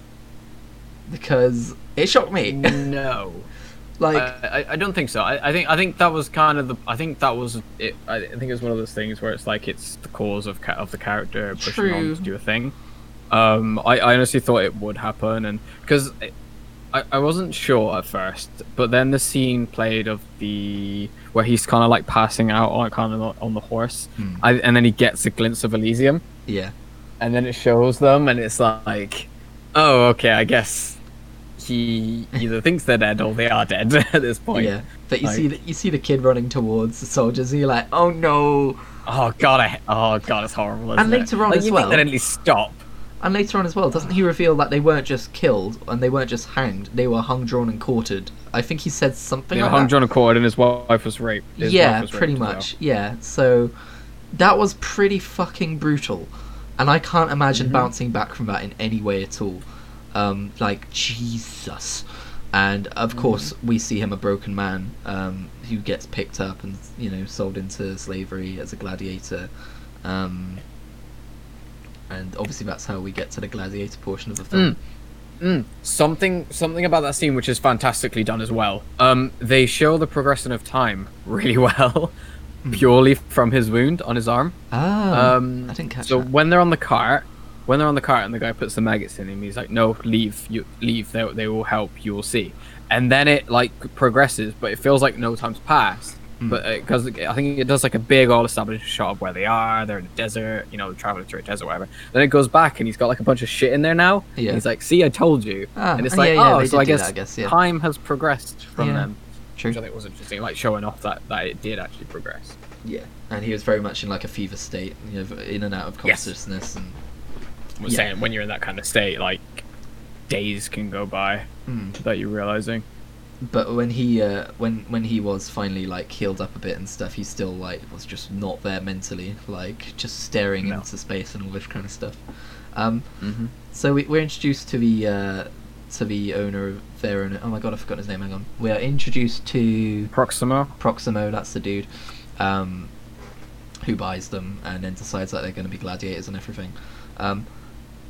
Because it shocked me. no like, I, I, I don't think so. I, I think I think that was kind of the. I think that was it. I, I think it was one of those things where it's like it's the cause of ca- of the character pushing True. on to do a thing. Um, I, I honestly thought it would happen, and because I, I wasn't sure at first, but then the scene played of the where he's kind of like passing out on kind of on the horse, Hmm. I, and then he gets a glimpse of Elysium, yeah, and then it shows them, and it's like, oh, okay, I guess he either thinks they're dead or they are dead at this point. yeah. But you like- see, the, you see the kid running towards the soldiers, and you're like, oh no. Oh god, I, oh god, it's horrible. And isn't it? later on like, as you well- think they'd at least stop. And later on as well, doesn't he reveal that they weren't just killed and they weren't just hanged? They were hung, drawn, and quartered. I think he said something know, like hung that. and quartered, and his wife was raped. His yeah, was pretty raped as well. much. Yeah. So that was pretty fucking brutal, and I can't imagine Mhm. bouncing back from that in any way at all. Um, like Jesus. And of Mm-hmm. course, we see him a broken man um, who gets picked up and you know sold into slavery as a gladiator. Um, and obviously, that's how we get to the gladiator portion of the film. Mm, something, something about that scene which is fantastically done as well. Um, they show the progression of time really well, Hmm. purely from his wound on his arm. Ah, Um, I didn't catch so that. when they're on the cart, when they're on the cart and the guy puts the maggots in him, he's like, "No, leave, you leave. They they will help. You will see." And then it like progresses, but it feels like no time's passed. Mm. But because I think it does like a big all established shot of where they are. They're in the desert, you know, traveling through a desert, whatever. Then it goes back and he's got like a bunch of shit in there now. Yeah. he's like, "See, I told you." Ah, and it's like, yeah, oh, so I guess, that, I guess, yeah. time has progressed from Yeah. them. True. Which I think was interesting, like showing off that that it did actually progress. Yeah, and he was very much in like a fever state, you know, in and out of consciousness. Yes. and was Yeah. saying when you're in that kind of state, like days can go by mm. without you realizing. But when he uh, when when he was finally like healed up a bit and stuff, he still like was just not there mentally, like just staring No. into space and all this kind of stuff. Um, Mm-hmm. so we, we're introduced to the uh, to the owner of their owner. Oh my god, I forgot his name. Hang on. We are introduced to Proximo. Proximo. That's the dude. Um, who buys them and then decides that they're going to be gladiators and everything. Um,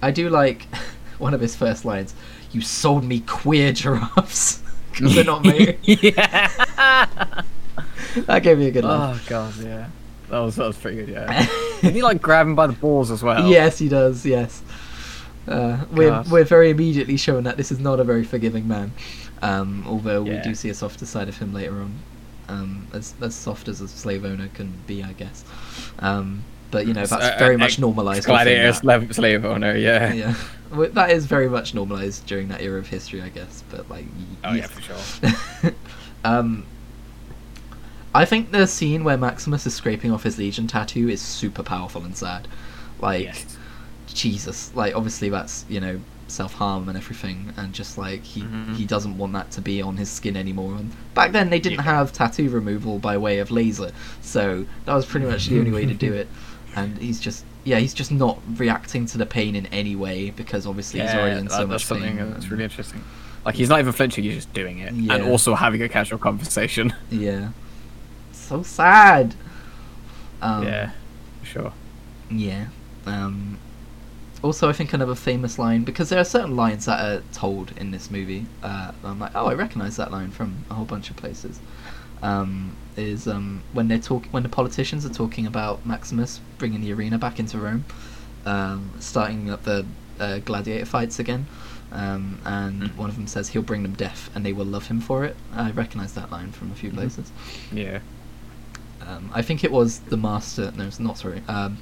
I do like one of his first lines. You sold me queer giraffes because they're not made. yeah. that gave me a good laugh. oh god, yeah. That was that was pretty good. Yeah. Did he like grab him by the balls as well? Yes, he does. Yes. Uh, we're we're very immediately shown that this is not a very forgiving man. Um, although we do see a softer side of him later on, um, as as soft as a slave owner can be, I guess. Um, but you know that's very much normalized. Gladiator slave, slave owner. Yeah. yeah, that is very much normalized during that era of history, I guess. But like, Oh yeah, for sure. um, I think the scene where Maximus is scraping off his Legion tattoo is super powerful and sad. Like, yes. Jesus, like obviously that's you know self harm and everything, and just like he Mhm. he doesn't want that to be on his skin anymore. And back then they didn't Yeah. have tattoo removal by way of laser, so that was pretty much the only way to do it. And he's just yeah, he's just not reacting to the pain in any way because obviously he's already in that- so that's much something pain. that's and- really interesting. Like he's not even flinching; he's just doing it, Yeah. and also having a casual conversation. Yeah, so sad. Um, yeah, sure. Yeah. Um, also, I think another famous line because there are certain lines that are told in this movie. Uh, I'm like, oh, I recognise that line from a whole bunch of places. Um, is um, when they're talk when the politicians are talking about Maximus bringing the arena back into Rome, um, starting up the uh, gladiator fights again. Um, and Mhm. one of them says he'll bring them death and they will love him for it. I recognise that line from a few Mhm. places. Yeah. Um, I think it was the master. No, it's not. Sorry, um,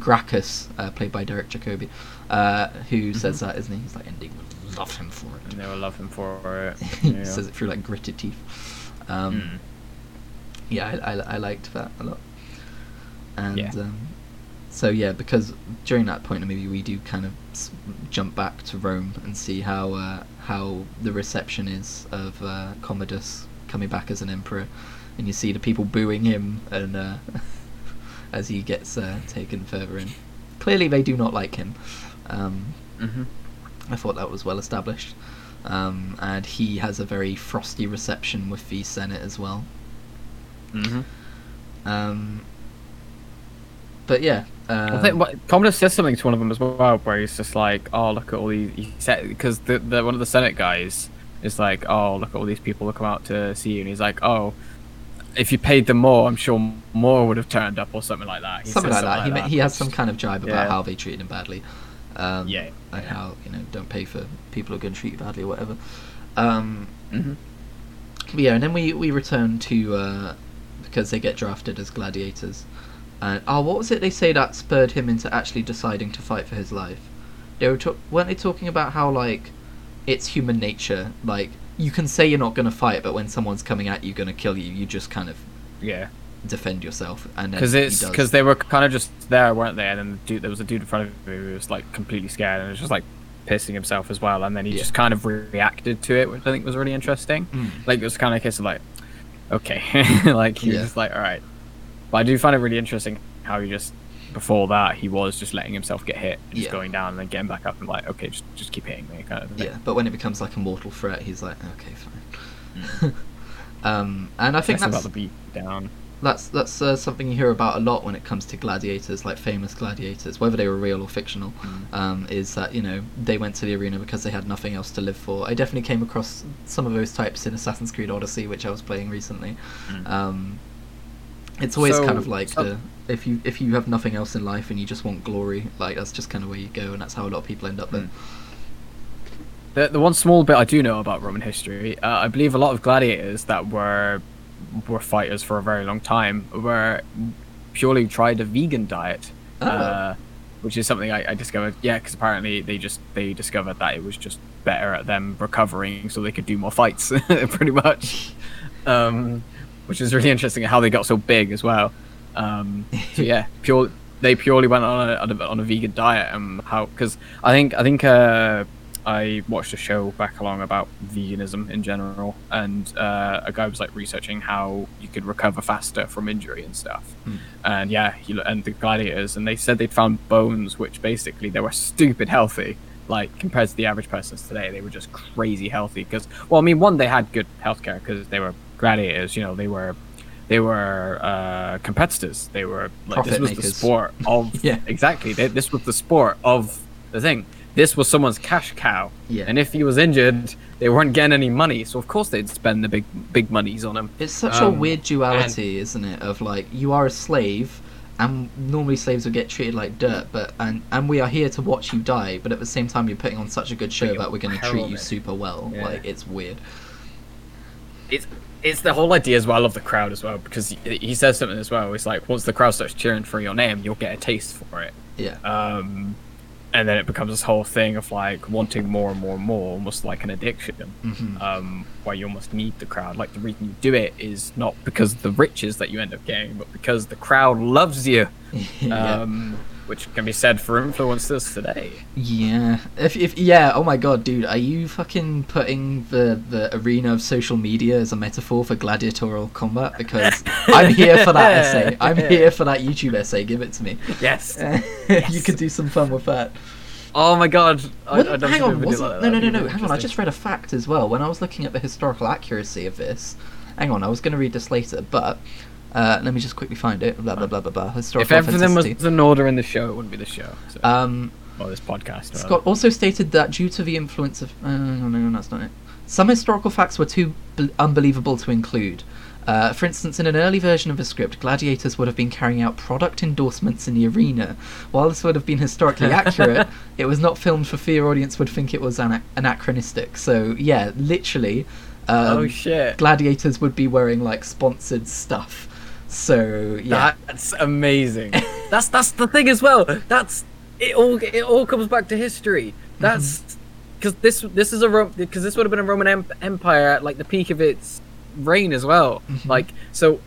Gracchus, uh, played by Derek Jacobi, uh, who says Mhm. that, isn't he? He's like, and they would love him for it." And they will love him for it. he yeah. says it through like gritted teeth. Um, Mm. Yeah, I, I, I liked that a lot. And Yeah. um, so yeah, because during that point in the movie, we do kind of jump back to Rome and see how uh, how the reception is of uh, Commodus coming back as an emperor, and you see the people booing him, and uh, as he gets uh, taken further in, clearly they do not like him. Um, hmm I thought that was well established. Um, and he has a very frosty reception with the Senate as well. hmm Um, but yeah, uh, I think what, Commodus says something to one of them as well, where he's just like, "Oh, look at all these." Because the, the one of the Senate guys is like, "Oh, look at all these people who come out to see you," and he's like, "Oh, if you paid them more, I'm sure more would have turned up, or something like that." He something says like that. he ma- he has some kind of jibe about Yeah. how they treated him badly. Um, Yeah, and yeah. how you know don't pay for people who are going to treat you badly or whatever. Um, Mhm. but yeah, and then we we return to uh, because they get drafted as gladiators. And oh, what was it they say that spurred him into actually deciding to fight for his life? They were talk- weren't they talking about how like it's human nature, like you can say you're not going to fight, but when someone's coming at you, going to kill you, you just kind of Yeah, defend yourself. And because it's because they were kind of just there, weren't they? And then the dude, there was a dude in front of him who was like completely scared and was just like pissing himself as well. And then he Yeah. just kind of re- reacted to it, which I think was really interesting. Mm. Like it was kind of a case of like, okay, like he was Yeah. just like, all right. But I do find it really interesting how he just before that he was just letting himself get hit, and just Yeah. going down and then getting back up and like, okay, just just keep hitting me, kind of. Yeah, but when it becomes like a mortal threat, he's like, okay, fine. Mm. um, and I think that's about the beat down. That's that's uh, something you hear about a lot when it comes to gladiators, like famous gladiators, whether they were real or fictional. Mm. Um, is that you know they went to the arena because they had nothing else to live for. I definitely came across some of those types in Assassin's Creed Odyssey, which I was playing recently. Mm. Um, It's always So- kind of like so- the if you if you have nothing else in life and you just want glory, like that's just kind of where you go, and that's how a lot of people end up there. Mm. The, the one small bit I do know about Roman history, uh, I believe a lot of gladiators that were were fighters for a very long time were purely tried a vegan diet, Oh. uh, which is something I, I discovered. Yeah, because apparently they just they discovered that it was just better at them recovering, so they could do more fights, pretty much. Um, which is really interesting how they got so big as well. Um, so yeah, pure they purely went on a, on a, on a vegan diet and how because I think I think uh, I watched a show back along about veganism in general, and uh, a guy was like researching how you could recover faster from injury and stuff. Hmm. And yeah, he, and the gladiators, and they said they'd found bones which basically they were stupid healthy. Like compared to the average persons today, they were just crazy healthy. Because well, I mean, one they had good healthcare because they were gladiators. You know, they were they were uh, competitors. They were like this was the sport of Yeah. exactly. They, this was the sport of the thing. This was someone's cash cow, Yeah. and if he was injured, they weren't getting any money. So of course they'd spend the big big monies on him. It's such a Um, weird duality, isn't it? Of like you are a slave, and normally slaves would get treated like dirt, but and and we are here to watch you die, but at the same time you're putting on such a good show that we're going to treat you super well. Yeah. Like it's weird. it's it's the whole idea as well of the crowd as well because he, he says something as well. It's like once the crowd starts cheering for your name, you'll get a taste for it. Yeah. Um, and then it becomes this whole thing of like wanting more and more and more, almost like an addiction. Mhm. Um, where you almost need the crowd. Like the reason you do it is not because of the riches that you end up getting, but because the crowd loves you. yeah. Um, which can be said for influencers today. Yeah. If if yeah, oh my god, dude, are you fucking putting the the arena of social media as a metaphor for gladiatorial combat? Because I'm here for that essay. I'm here for that YouTube essay. Give it to me. Yes. you could do some fun with that. Oh my god. I, I'd hang on, like no, no, no, no. Hang on, I just read a fact as well. When I was looking at the historical accuracy of this, hang on, I was going to read this later, but uh, let me just quickly find it. Blah blah blah blah blah. If Historical everything was in order in the show, it wouldn't be the show. So. Um, or this podcast. rather. Scott also stated that due to the influence of. Uh, no, no, no, that's not it. Some historical facts were too b- unbelievable to include. Uh, for instance, in an early version of the script, gladiators would have been carrying out product endorsements in the arena. While this would have been historically accurate, it was not filmed for fear audience would think it was ana- anachronistic. So, yeah, literally, um, oh shit. gladiators would be wearing like sponsored stuff. So, yeah. That's amazing. that's that's the thing as well. That's it. All it all comes back to history. That's because this this is a because this would have been a Roman em- Empire at like the peak of its reign as well. Mhm. Like so,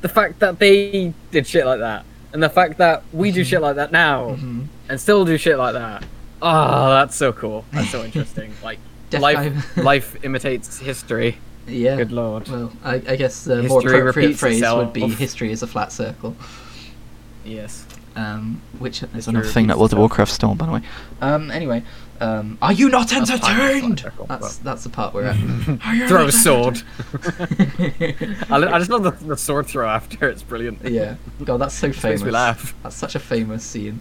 the fact that they did shit like that, and the fact that we do shit like that now, Mhm. and still do shit like that. Oh, that's so cool. That's so interesting. Like Death life life imitates history. Yeah. Good lord. Well, I, I guess the more appropriate repeats phrase would be itself. history is a flat circle. Yes. Um, which is another thing that repeats World of. Warcraft stole, by the way. Um, anyway, um, are you not That's that's entertained? That's that's the part we're at. Throw a sword. I, I just love the, the sword throw after. It's brilliant. yeah, God, that's so It famous. makes me laugh. That's such a famous scene.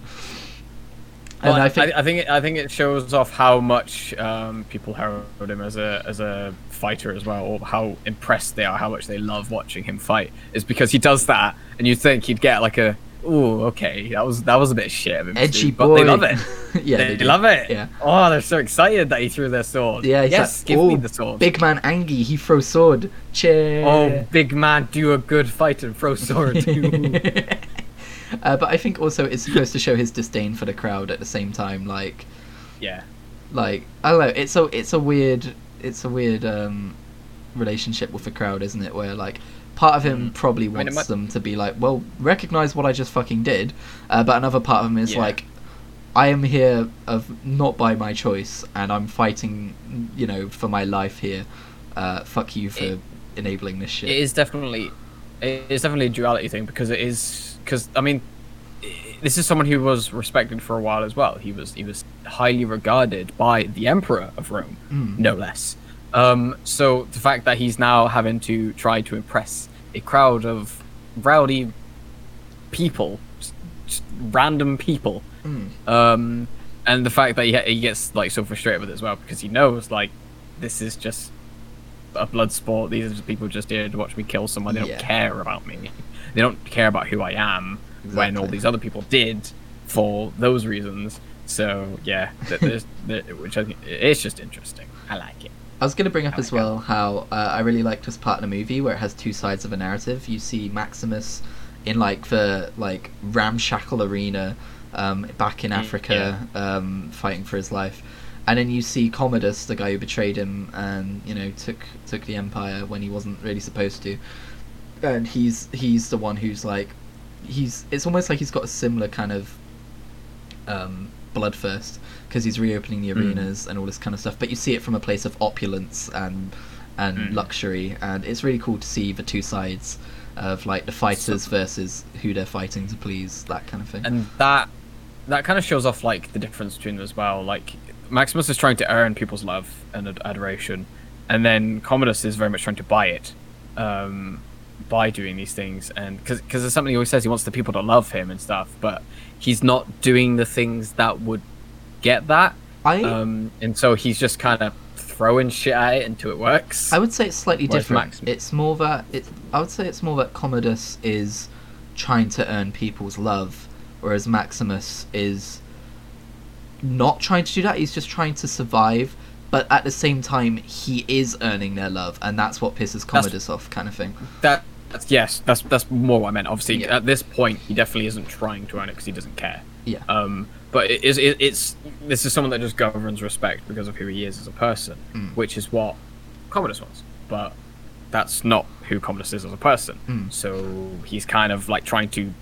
Well, And I, I think I think it, I think it shows off how much um, people herald him as a as a fighter as well, or how impressed they are, how much they love watching him fight. Is because he does that, and you'd think he'd get like a, oh okay, that was that was a bit shit of him, edgy do," boy. but they love it. yeah, they, do. love it. Yeah. Oh, they're so excited that he threw their sword. Yeah, yes, like, give "Oh, me the sword. Big man Angie, he throws sword. Cheer. Oh, big man, do a good fight and throw sword. uh, but I think also it's supposed to show his disdain for the crowd at the same time. Like, yeah. like I don't know. It's a it's a weird it's a weird um, relationship with the crowd, isn't it? Where like part of him Mm. probably I mean, wants might- them to be like, well, recognize what I just fucking did, uh, but another part of him is Yeah. like. I am here of not by my choice, and I'm fighting, you know, for my life here. Uh, fuck you for It- enabling this shit. It is definitely, it is definitely a duality thing because it is because I mean, this is someone who was respected for a while as well. He was he was highly regarded by the emperor of Rome, Mm. no less. Um, so the fact that he's now having to try to impress a crowd of rowdy people, just, just random people, Mm. um, and the fact that he, he gets like so frustrated with it as well because he knows like this is just a blood sport. These are just people just here to watch me kill someone. They don't care about me. They don't care about who I am. When all these other people did for those reasons. So yeah, th- there's, th- which I think it's just interesting. I like it. I was going to bring up I as like well how uh, I really liked this part in the movie where it has two sides of a narrative. You see Maximus in like the like ramshackle arena um, back in Mm, Africa um, fighting for his life, and then you see Commodus, the guy who betrayed him and you know took took the empire when he wasn't really supposed to, and he's he's the one who's like he's it's almost like he's got a similar kind of um, bloodthirst because he's reopening the Mm. arenas and all this kind of stuff. But you see it from a place of opulence and and Mm. luxury, and it's really cool to see the two sides of like the fighters versus who they're fighting to please, that kind of thing. and that that kind of shows off like the difference between them as well. Like Maximus is trying to earn people's love and ad- adoration, and then Commodus is very much trying to buy it um, by doing these things. And because there's something he always says he wants the people to love him and stuff, but he's not doing the things that would get that. I Um, and so he's just kind of throwing shit at it until it works. I would say it's slightly Whereas different. Maximus- It's more that it. I would say it's more that Commodus is trying to earn people's love, whereas Maximus is not trying to do that. He's just trying to survive, but at the same time, he is earning their love, and that's what pisses Commodus off, kind of thing. that that's, yes, that's that's more what I meant. Obviously, Yeah. at this point, he definitely isn't trying to earn it because he doesn't care. Yeah. Um, but it is it, it's this is someone that just governs respect because of who he is as a person, Mm. which is what Commodus wants. But that's not who Commodus is as a person. Mm. So he's kind of like trying to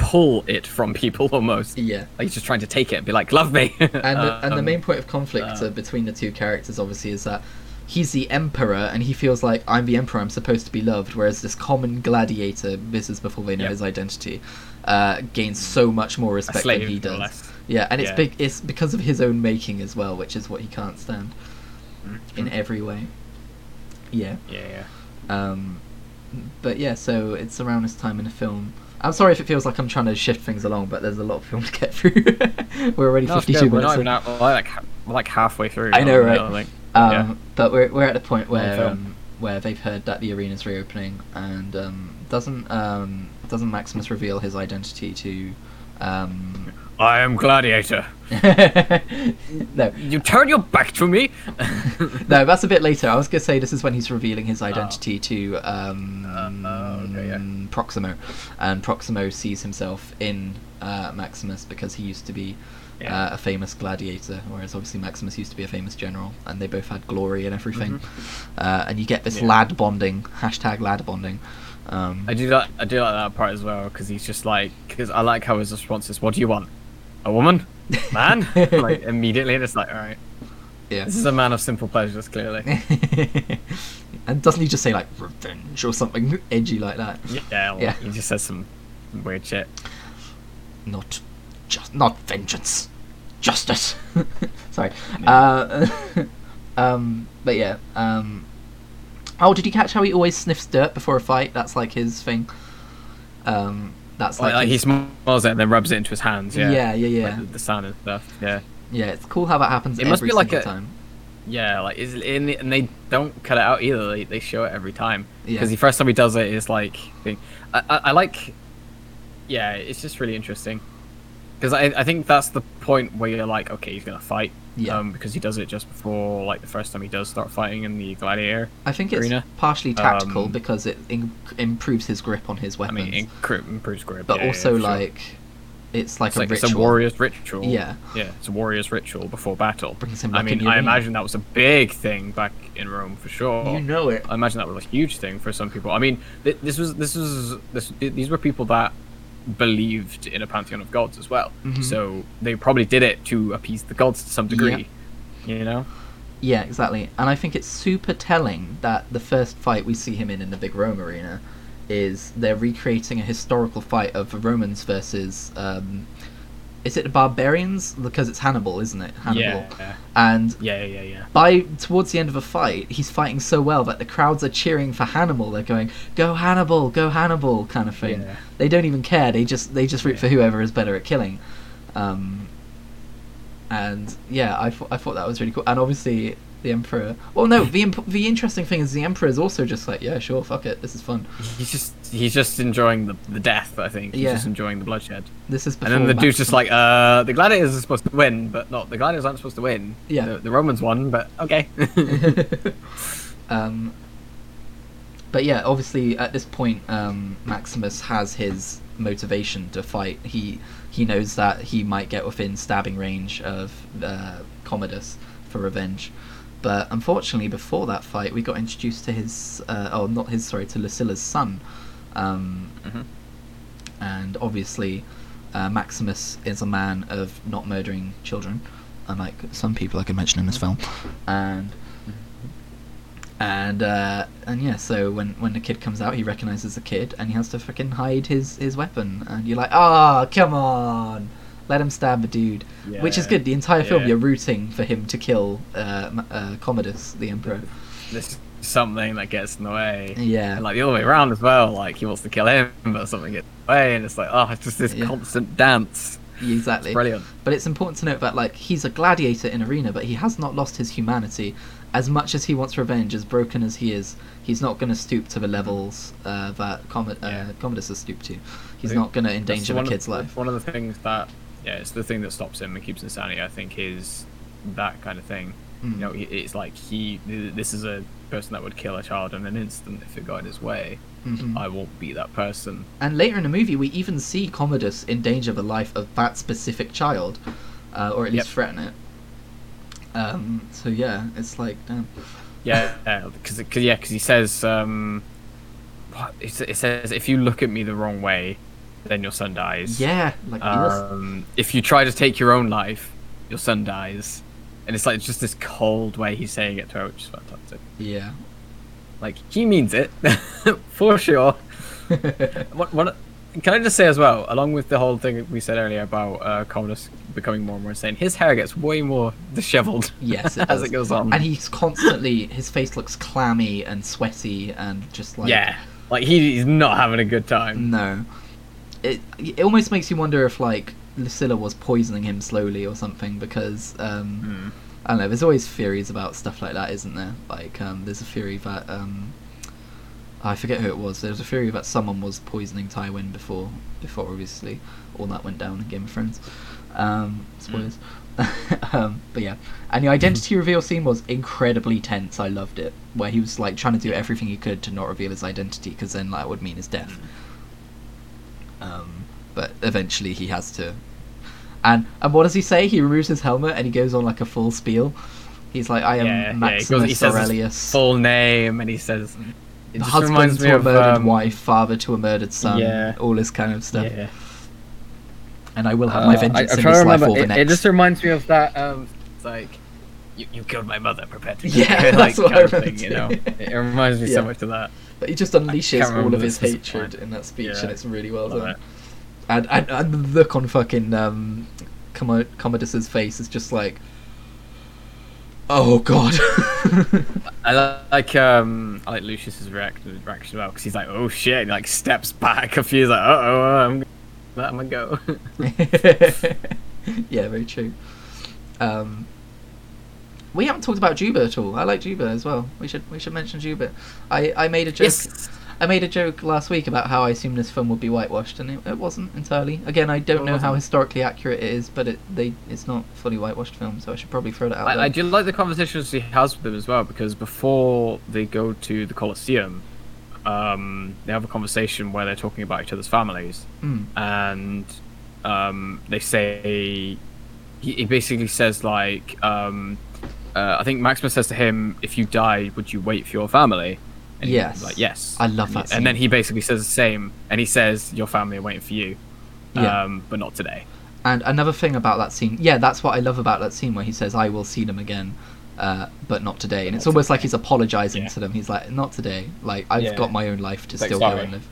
pull it from people almost. yeah. Like he's just trying to take it and be like, "Love me." and the, and the Um, main point of conflict uh, uh, between the two characters obviously is that he's the emperor and he feels like I'm the emperor I'm supposed to be loved whereas this common gladiator this is before they know Yep. his identity uh, gains so much more respect than he does less. yeah and it's Yeah. big it's because of his own making as well which is what he can't stand in every way yeah Yeah, yeah. um, but yeah, so it's around this time in the film. I'm sorry if it feels like I'm trying to shift things along, but there's a lot of film to get through. We're already No, it's 52 good. We're minutes. not even out, like like halfway through. I know, now, right? you Like, Um, yeah. But we're we're at the point where um, where they've heard that the arena's reopening, and um, doesn't um, doesn't Maximus reveal his identity to? I am Gladiator. no, You turn your back to me. no, that's a bit later. I was gonna say this is when he's revealing his identity to um, Uh, oh, okay, yeah. Proximo, and Proximo sees himself in uh, Maximus because he used to be Yeah. uh, a famous gladiator, whereas obviously Maximus used to be a famous general, and they both had glory and everything. Uh, and you get this Mm-hmm. Yeah. lad bonding hashtag lad bonding. Um, I do that. I do like that part as well because he's just like because I like how his response is, "What do you want? A woman, man?" like immediately, it's like, all right, yeah. this is a man of simple pleasures, clearly. and doesn't he just say like revenge or something edgy like that? yeah, well, Yeah. he just says some weird shit. not just not vengeance justice sorry uh, um but yeah um oh did you catch how he always sniffs dirt before a fight that's like his thing um that's like, Like, he smells it and then rubs it into his hands. Yeah, yeah yeah yeah Like the, sound and stuff. Yeah, yeah it's cool how that happens It must be like a- time yeah. Like is in the, and they don't cut it out either. They, they show it every time Yeah. because the first time he does it is like thing. I, I, I like. Yeah, it's just really interesting because I, I think that's the point where you're like, okay, he's gonna fight. Yeah. Um, because he does it just before like the first time he does start fighting in the gladiator. i think it's arena. partially tactical Um, because it in- improves his grip on his weapons. I mean, incre- improves grip. but yeah, yeah, also sure. like it's like It's a like ritual it's a warrior's ritual. Yeah. yeah, it's a warrior's ritual before battle. Brings him I mean, I arena. imagine that was a big thing back in Rome for sure. you know it I imagine that was a huge thing for some people. I mean, th- this was this was this these were people that believed in a pantheon of gods as well. Mhm. So they probably did it to appease the gods to some degree. You know? Yeah, exactly. And I think it's super telling that the first fight we see him in in the big Rome arena is they're recreating a historical fight of the Romans versus um, is it the barbarians? Because it's Hannibal, isn't it? Hannibal. Yeah. And Yeah, yeah, yeah. by towards the end of a fight, he's fighting so well that the crowds are cheering for Hannibal. They're going, "Go Hannibal, go Hannibal," kind of thing. Yeah. They don't even care. They just they just root Yeah. for whoever is better at killing. Um, and yeah, I thought I thought that was really cool. And obviously, the emperor. Well, no. The imp- the interesting thing is the emperor is also just like, yeah, sure, fuck it, this is fun. He's just he's just enjoying the, the death. I think he's Yeah. just enjoying the bloodshed. This is And then the dude's just like, uh, the gladiators are supposed to win, but not the gladiators aren't supposed to win. Yeah. the, the Romans won, but okay. um, but yeah, obviously at this point, um, Maximus has his motivation to fight. He he knows that he might get within stabbing range of uh, Commodus for revenge. But unfortunately, before that fight, we got introduced to his, uh, oh, not his, sorry, to Lucilla's son. Um, Mhm. And obviously, uh, Maximus is a man of not murdering children, unlike some people I could mention in this film. And and uh, and yeah, so when when the kid comes out, he recognizes the kid, and he has to freaking hide his his weapon. And you're like, ah, come on, let him stab the dude. Which is good. The entire film, Yeah. you're rooting for him to kill uh, uh, Commodus, the emperor. There's something that gets in the way. Yeah. And like the other way around as well, like he wants to kill him, but something gets in the way, and it's like, oh, it's just this Yeah. constant dance. Exactly. It's brilliant. But it's important to note that like he's a gladiator in arena, but he has not lost his humanity. As much as he wants revenge, as broken as he is, he's not going to stoop to the levels uh, that Commod- Yeah. uh, Commodus has stooped to. He's not going to endanger of- kid's life. One of the things that, yeah, it's the thing that stops him and keeps him sanity. I think is that kind of thing. Mm. You know, it's like he. This is a person that would kill a child in an instant if it got in his way. Mhm. I won't be that person. And later in the movie, we even see Commodus endanger the life of that specific child, uh, or at least Yep. threaten it. Um, so yeah, it's like, damn. Yeah, because yeah, because he says, um, what it says, if you look at me the wrong way, then your son dies. yeah, like. Um, if you try to take your own life, your son dies. And it's like it's just this cold way he's saying it to her, which is fantastic. yeah. Like he means it for sure. What, what? Can I just say as well, along with the whole thing we said earlier about uh, Commodus becoming more and more insane, his hair gets way more dishevelled. Yes, it as it goes on. and he's constantly his face looks clammy and sweaty and just like yeah, like he, he's not having a good time. no. It it almost makes you wonder if like Lucilla was poisoning him slowly or something because um, Mm. I don't know. There's always theories about stuff like that, isn't there? Like um, there's a theory that um, I forget who it was. There was a theory that someone was poisoning Tywin before before obviously all that went down in Game of Thrones. Um, spoilers. um, but yeah, and the identity reveal scene was incredibly tense. I loved it, where he was like trying to do everything he could to not reveal his identity, because then that would mean his death. Um, but eventually he has to. And and what does he say? He removes his helmet and he goes on like a full spiel. He's like, "I am Yeah, yeah, he, Maximus goes, he says Aurelius, full name, and he says, it just husband reminds to me a of, murdered um, wife, father to a murdered son, Yeah. all this kind of stuff." Yeah. And I will have my Uh, vengeance I, in this life or the It, next. it just reminds me of that. Um, it's like you, you killed my mother, to Yeah, die, that's like, what I remember thing, you know. It, it reminds me Yeah. so much of that. But he just unleashes all of his hatred in that speech, Yeah. and it's really well Love done. it. And, and and the look on fucking um, Commo- Commodus's face is just like, oh god. I like um I like Lucius's reaction reaction as well because he's like oh shit and he, like steps back a few he's like uh oh I'm gonna go yeah, very true. Um, we haven't talked about Juba at all. I like Juba as well. We should we should mention Juba. I, I made a joke. yes I made a joke last week about how I assumed this film would be whitewashed, and it, it wasn't entirely. Again, I don't It know how wasn't. historically accurate it is, but it they it's not fully whitewashed film, so I should probably throw that out there. I, I do like the conversations he has with them as well because before they go to the Colosseum um they have a conversation where they're talking about each other's families Mm. and um, they say he, he basically says like um, uh, I think Maximus says to him, "If you die, would you wait for your family?" And he's Yes. like yes. I love and, that And then he basically says the same, and he says, "Your family are waiting for you, Yeah. um, but not today." And another thing about that scene, yeah, that's what I love about that scene where he says, "I will see them again." Uh, but not today, and Not it's almost today. like he's apologizing Yeah. to them. He's like, "Not today. Like I've Yeah. got my own life to Like, still go and live."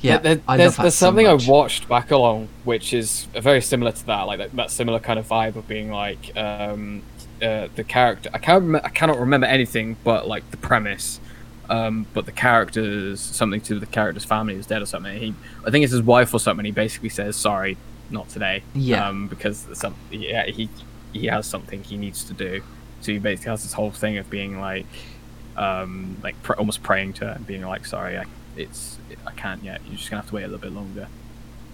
Yeah, There- I there's, love there's so something much. I watched back along, which is very similar to that, like that, that similar kind of vibe of being like um, uh, the character. I can't, rem- I cannot remember anything, but like the premise. Um, but the character's something to the character's family is dead or something. He, I think it's his wife or something. He basically says, "Sorry, not today." Yeah. Um, because some, yeah, he he has something he needs to do. So he basically has this whole thing of being like, um, like pr- almost praying to her and being like, "Sorry, I, it's I can't yet. You're just gonna have to wait a little bit longer."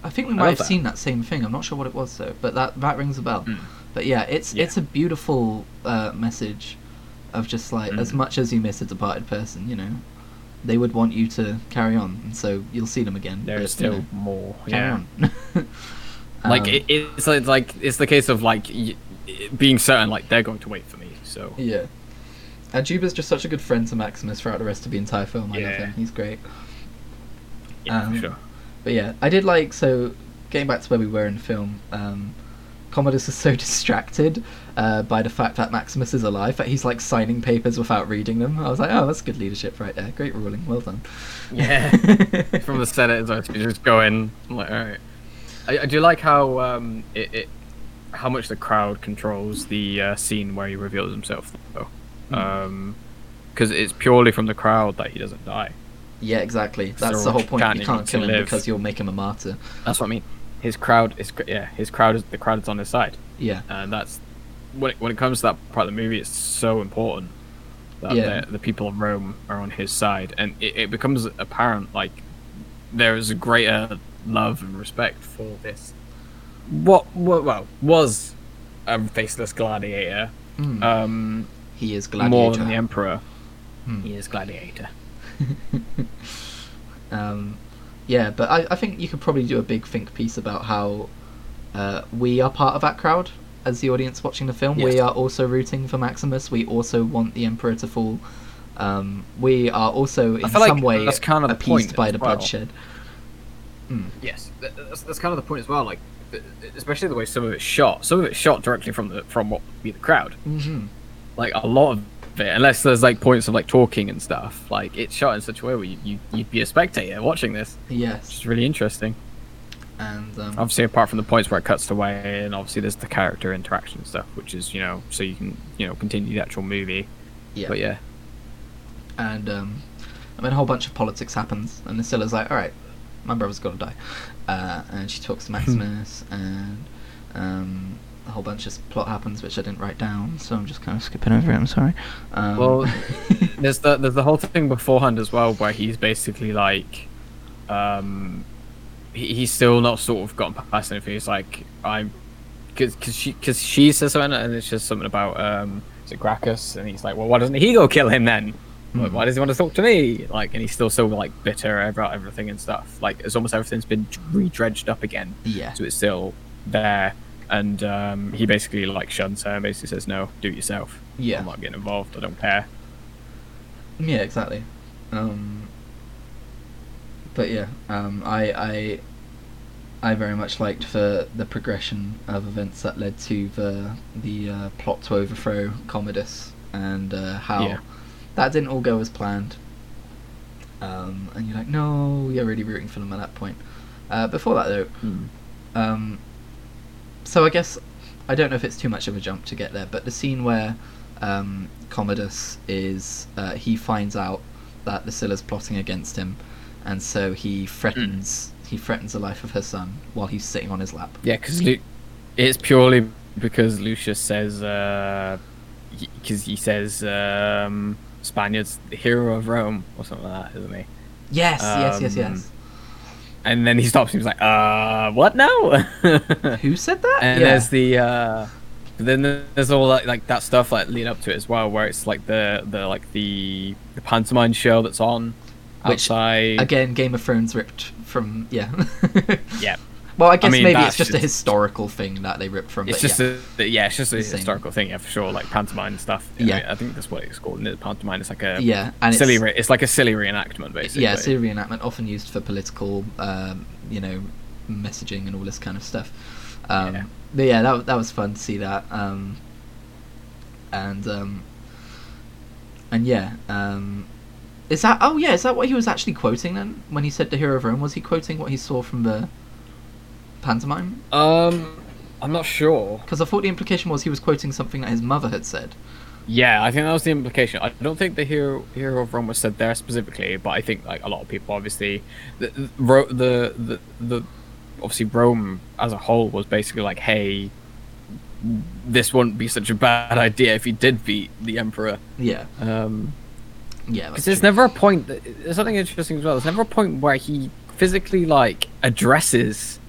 I think we might have that. seen that same thing. I'm not sure what it was though, but that that rings a bell. Mm. But yeah, it's Yeah. it's a beautiful uh, message of just like as Mm. much as you miss a departed person, you know, they would want you to carry on, and so you'll see them again. There's but, you still know, more. Yeah. on. like Um, it, it's like, like it's the case of like y- being certain like they're going to wait for me. So Yeah. And Juba's just such a good friend to Maximus throughout the rest of the entire film. I love him. He's great. yeah, Um, sure. But yeah, I did like so getting back to where we were in the film. Um, Commodus is so distracted uh, by the fact that Maximus is alive that he's like signing papers without reading them. I was like, oh, that's good leadership right there. Great ruling. Well done. Yeah. From the Senate, you just go in. I'm like, all right. I, I do like how um it, it how much the crowd controls the uh, scene where he reveals himself, though. Hmm. Um, because it's purely from the crowd that he doesn't die. yeah, exactly. So That's the whole point. can't You can't kill him live? because you'll make him a martyr. That's what I mean. His crowd is yeah. His crowd is the crowd is on his side. Yeah. and that's when it, when it comes to that part of the movie, it's so important that Yeah. the, the people of Rome are on his side, and it, it becomes apparent like there is a greater love and respect for this. What, what well was a faceless gladiator, Mm. um, he is gladiator. more than the emperor. Hmm. He is gladiator. um, yeah, but I, I think you could probably do a big think piece about how uh, we are part of that crowd as the audience watching the film. We are also rooting for Maximus. We also want the Emperor to fall. Um, we are also in feel like some way that's kind of appeased point by the well. bloodshed. Mm. Yes, that's, that's kind of the point as well. Like, especially the way some of it's shot. Some of it's shot directly from the from what would be the crowd. hmm like a lot of it, unless there's like points of like talking and stuff. Like it's shot in such a way where you, you you'd be a spectator watching this, which Yes, is really interesting. and um, Obviously, apart from the points where it cuts away, and obviously there's the character interaction stuff, which is you know so you can you know continue the actual movie. yeah, But yeah, and um, and then a whole bunch of politics happens, and Lucilla's like, "All right, my brother's got to die," uh, and she talks to Maximus, and um, a whole bunch of plot happens, which I didn't write down, so I'm just kind of skipping over it. I'm sorry. Um, Well, there's the there's the whole thing beforehand as well, where he's basically like, um, he, he's still not sort of gotten past anything. He's like, I'm, because cause she because she says something, and it's just something about um, is it Gracchus, and he's like, well, why doesn't he go kill him then? Like, Hmm. why does he want to talk to me? Like, and he's still so like bitter about everything and stuff. Like, it's almost everything's been re-dredged up again, yeah, so it's still there. And um, he basically like shuns her and basically says, "No, do it yourself. yeah, I'm not getting involved. I don't care." yeah, exactly. Um, but yeah, um, I I I very much liked the the progression of events that led to the the uh, plot to overthrow Commodus and uh, how Yeah. that didn't all go as planned. Um, and you're like, no, you're really rooting for them at that point. Uh, before that though, um, so I guess I don't know if it's too much of a jump to get there, but the scene where um, Commodus is uh, he finds out that Lucilla's plotting against him, and so he threatens he threatens the life of her son while he's sitting on his lap. Yeah, because Lu- it's purely because Lucius says, because he says um, Spaniard's the hero of Rome or something like that, isn't he? Yes, yes, yes, Um, yes. And then he stops. and He's like, uh, what now? Who said that? and yeah. there's the uh then there's all like, like that stuff like lead up to it as well where it's like the the like the the pantomime show that's on Which, outside Again, Game of Thrones ripped from yeah. yeah Well, I guess mean, maybe it's that's just a historical thing that they ripped from. it's just yeah. a yeah it's just a Same. historical thing yeah for sure like pantomime and stuff Yeah. I, I think that's what it's called pantomime it's like a yeah, and silly it's, re- it's like a silly reenactment basically yeah, silly reenactment often used for political, um, you know, messaging and all this kind of stuff. Um, Yeah. But yeah, that that was fun to see that. Um, and um, and yeah, um, is that? Oh yeah, is that what he was actually quoting then when he said the hero of Rome? Was he quoting what he saw from the pantomime? um i'm not sure Because I thought the implication was he was quoting something that his mother had said. Yeah, I think that was the implication. I don't think the hero hero of Rome was said there specifically, but I think like a lot of people obviously the the the, the, the obviously Rome as a whole was basically like, hey, this wouldn't be such a bad idea if he did beat the Emperor. Yeah, Um, yeah. Because there's never a point. That, There's something interesting as well. There's never a point where he physically like addresses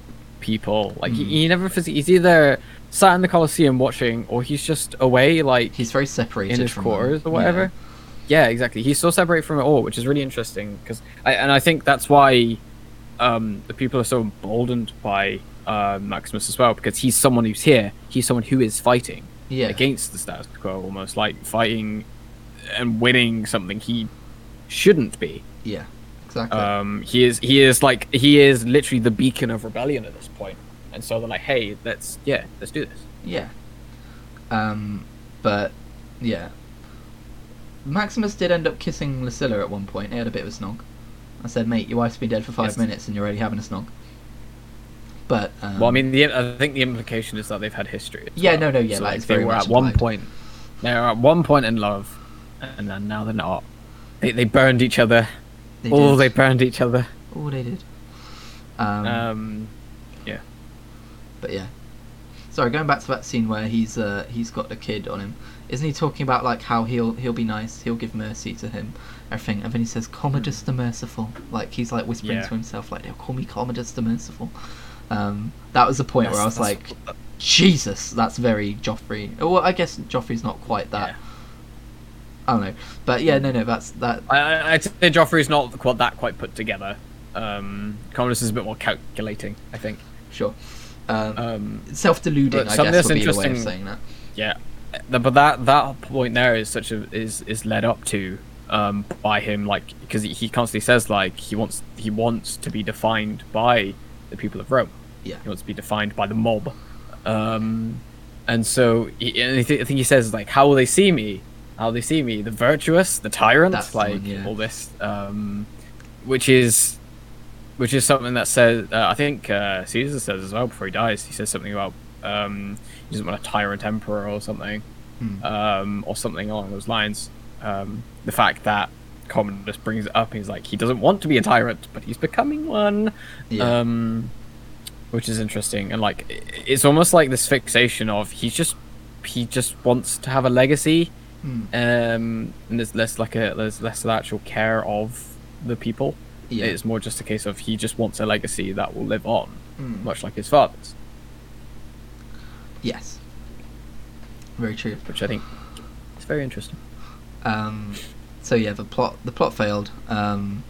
people. Like he, Mm. he never physically. He's either sat in the Colosseum watching, or he's just away, like He's very separated in his from quarters them. or whatever. Yeah. exactly. He's so separated from it all, which is really interesting. Because I and I think that's why um, the people are so emboldened by uh, Maximus as well, because he's someone who's here. He's someone who is fighting Yeah, yeah, against the status quo, almost like fighting and winning something he shouldn't be. yeah, exactly. Um, he is he is like he is literally the beacon of rebellion at this point, and so they're like, hey, let's yeah, let's do this. Yeah. Um, but yeah, Maximus did end up kissing Lucilla at one point. He had a bit of a snog. I said, "Mate, your wife's been dead for five Yes. minutes and you're already having a snog." But um, well, I mean, the I think the implication is that they've had history. Yeah, well. no, no, yeah, So, like, they very were much at one point. They were at one point in love, and then now they're not. They they burned each other. They oh, did. they burned each other. oh, they did. Um, Um, yeah. but yeah. Sorry, going back to that scene where he's uh, he's got a kid on him. Isn't he talking about like how he'll he'll be nice, he'll give mercy to him, everything, and then he says Commodus the Merciful, like he's like whispering Yeah. to himself, like they'll call me Commodus the Merciful. Um, that was the point where I was That's- like, Jesus, that's very Joffrey. Well, I guess Joffrey's not quite that. Yeah. I don't know, but yeah, no, no, that's that. I, I- I'd say Joffrey's not quite that quite put together. Um, Commodus is a bit more calculating, I think. Sure, um, Um, self-deluding, I something guess that's would be the way of interesting- saying that. yeah, but that that point there is such a is is led up to um, by him, like because he, he constantly says like he wants he wants to be defined by the people of Rome. Yeah. He wants to be defined by the mob. Um, and so he, and I think he says like, how will they see me? How they see me? The virtuous, the tyrant, That's like one, yeah. all this, um, which is which is something that says uh, I think uh, Caesar says as well before he dies. He says something about um, he doesn't want a tyrant emperor or something, Hmm. um, or something along those lines. Um, the fact that Commodus brings it up, he's like he doesn't want to be a tyrant, but he's becoming one. Yeah. Um, which is interesting, and like it's almost like this fixation of he's just he just wants to have a legacy, Hmm. um, and there's less like a there's less of the actual care of the people. Yeah. It's more just a case of he just wants a legacy that will live on, Hmm. much like his father's, Yes. Very true. which I think is very interesting. Um, so yeah, the plot the plot failed. Um,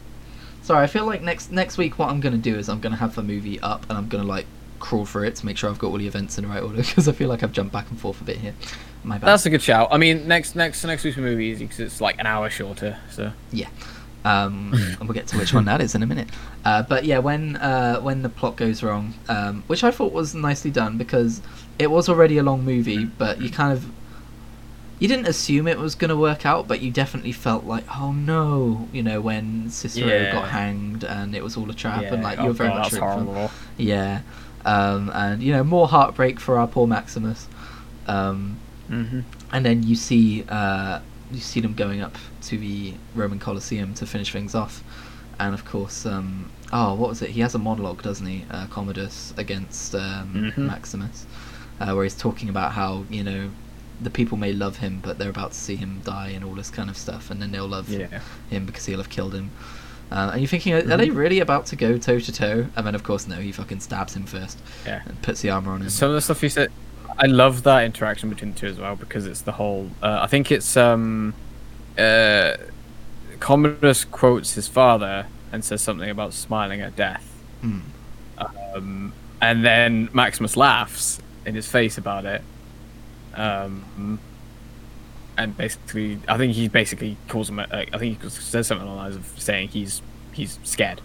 sorry, I feel like next next week what I'm gonna do is I'm gonna have the movie up and I'm gonna like crawl through it to make sure I've got all the events in the right order because I feel like I've jumped back and forth a bit here. My bad. That's a good shout. I mean, next next next week's movie is because it's like an hour shorter, so Yeah. Um, and we'll get to which one that is in a minute. Uh, but yeah, when uh, when the plot goes wrong, um, which I thought was nicely done because it was already a long movie, but you kind of you didn't assume it was going to work out, but you definitely felt like, oh no, you know, when Cicero Yeah. got hanged and it was all a trap, yeah. and like oh you were very God, much that's rooting for Yeah, um, and you know more heartbreak for our poor Maximus. Um, hmm and then you see uh, you see them going up to the Roman Colosseum to finish things off, and of course, um, oh, what was it? He has a monologue, doesn't he, uh, Commodus against um, Mhm. Maximus, uh, where he's talking about how you know the people may love him, but they're about to see him die and all this kind of stuff, and then they'll love Yeah. him because he'll have killed him. Uh, and you're thinking, are, are they Mhm. really about to go toe to toe? And then, of course, no. He fucking stabs him first Yeah. and puts the armor on him. Some of the stuff he said, I love that interaction between the two as well because it's the whole. Uh, I think it's um, uh, Commodus quotes his father and says something about smiling at death, Mm. um, and then Maximus laughs in his face about it, um, and basically, I think he basically calls him. a- Like, I think he says something along the lines of saying he's he's scared,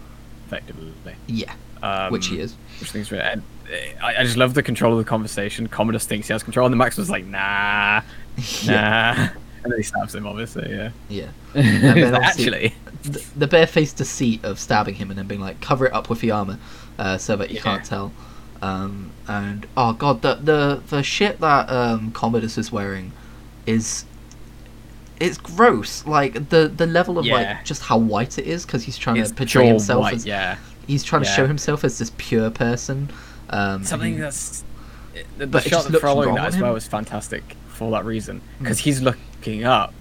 effectively. Yeah, Um, which he is. which really, and uh, I, I just love the control of the conversation. Commodus thinks he has control, and the Max was like, nah, yeah, nah. And then he stabs him, obviously, yeah. yeah. Like, Actually, the, the barefaced deceit of stabbing him and then being like, cover it up with the armor, uh, so that you Yeah. can't tell. Um, and oh god, the the the shit that um, Commodus is wearing is it's gross. Like the the level of Yeah. like just how white it is because he's trying it's to portray himself white, as yeah. he's trying to show himself as this pure person. Um, Something who- that's the, the But shot just looks following that as well is fantastic for that reason Hmm. because he's looking up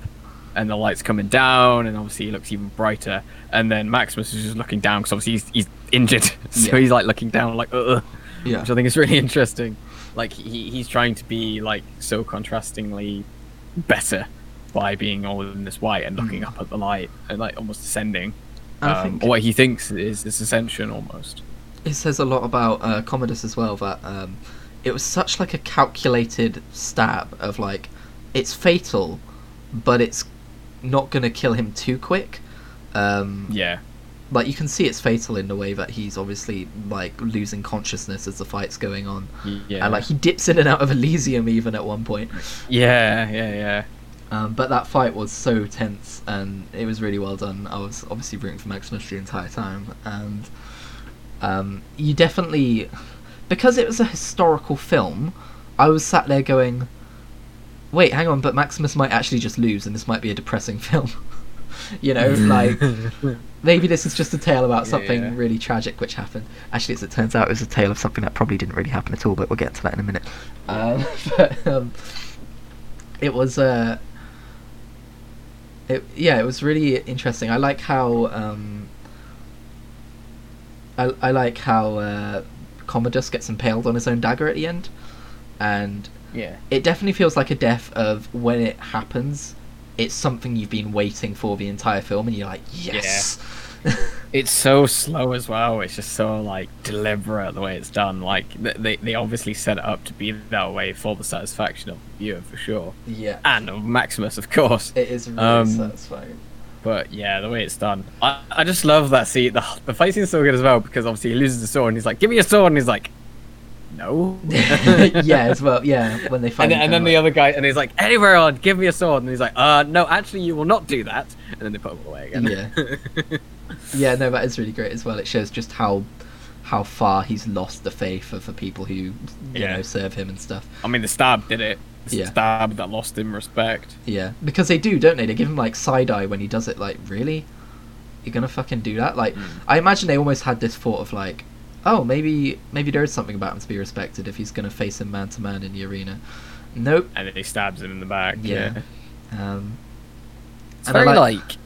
and the light's coming down and obviously he looks even brighter and then maximus is just looking down because obviously he's, he's injured so Yeah. he's like looking down like Ugh, Yeah. which i think is really interesting like he, he's trying to be like so contrastingly better by being all in this white and looking Mm. up at the light and like almost ascending um, or what he thinks is this ascension almost it says a lot about uh, Commodus as well that um, it was such like a calculated stab of like it's fatal, but it's not gonna kill him too quick. Um, yeah Like you can see it's fatal in the way that he's obviously like losing consciousness as the fight's going on, yeah and like he dips in and out of Elysium even at one point. yeah yeah yeah Um, but that fight was so tense and it was really well done. I was obviously rooting for Maximus the entire time, and um, you definitely, because it was a historical film, I was sat there going, "Wait, hang on, but Maximus might actually just lose, and this might be a depressing film." you know, like maybe this is just a tale about something yeah. really tragic which happened. Actually, as it turns out, it was a tale of something that probably didn't really happen at all, but we'll get to that in a minute. Um, but um, it was uh, it yeah, it was really interesting. I like how um, I I like how uh, Commodus gets impaled on his own dagger at the end, and yeah it definitely feels like a death of when it happens. It's something you've been waiting for the entire film, and you're like, yes. It's so slow as well. It's just so like deliberate the way it's done. Like they they obviously set it up to be that way for the satisfaction of the viewer for sure, yeah, and of Maximus of course. it is really Um, satisfying. But yeah, the way it's done, I, I just love that scene. The, the fight scene's so good as well because obviously he loses the sword and he's like, "Give me your sword," and he's like, "No." yeah, as well. Yeah, when they find then- and then the other guy, and he's like, "Anywhere on, give me a sword," and he's like, "Uh, no, actually, you will not do that." And then they put him away again. Yeah. yeah, no, that is really great as well. It shows just how how far he's lost the faith of the people who you Yeah. know serve him and stuff. I mean, the stab did it. The Yeah. stab that lost him respect. Yeah, because they do, don't they? They give him like side eye when he does it. Like, really, you're gonna fucking do that? Like, Mm. I imagine they almost had this thought of like, oh, maybe maybe there is something about him to be respected if he's gonna face him man to man in the arena. Nope. and then he stabs him in the back. Yeah. Yeah, Um, it's And I very like- like,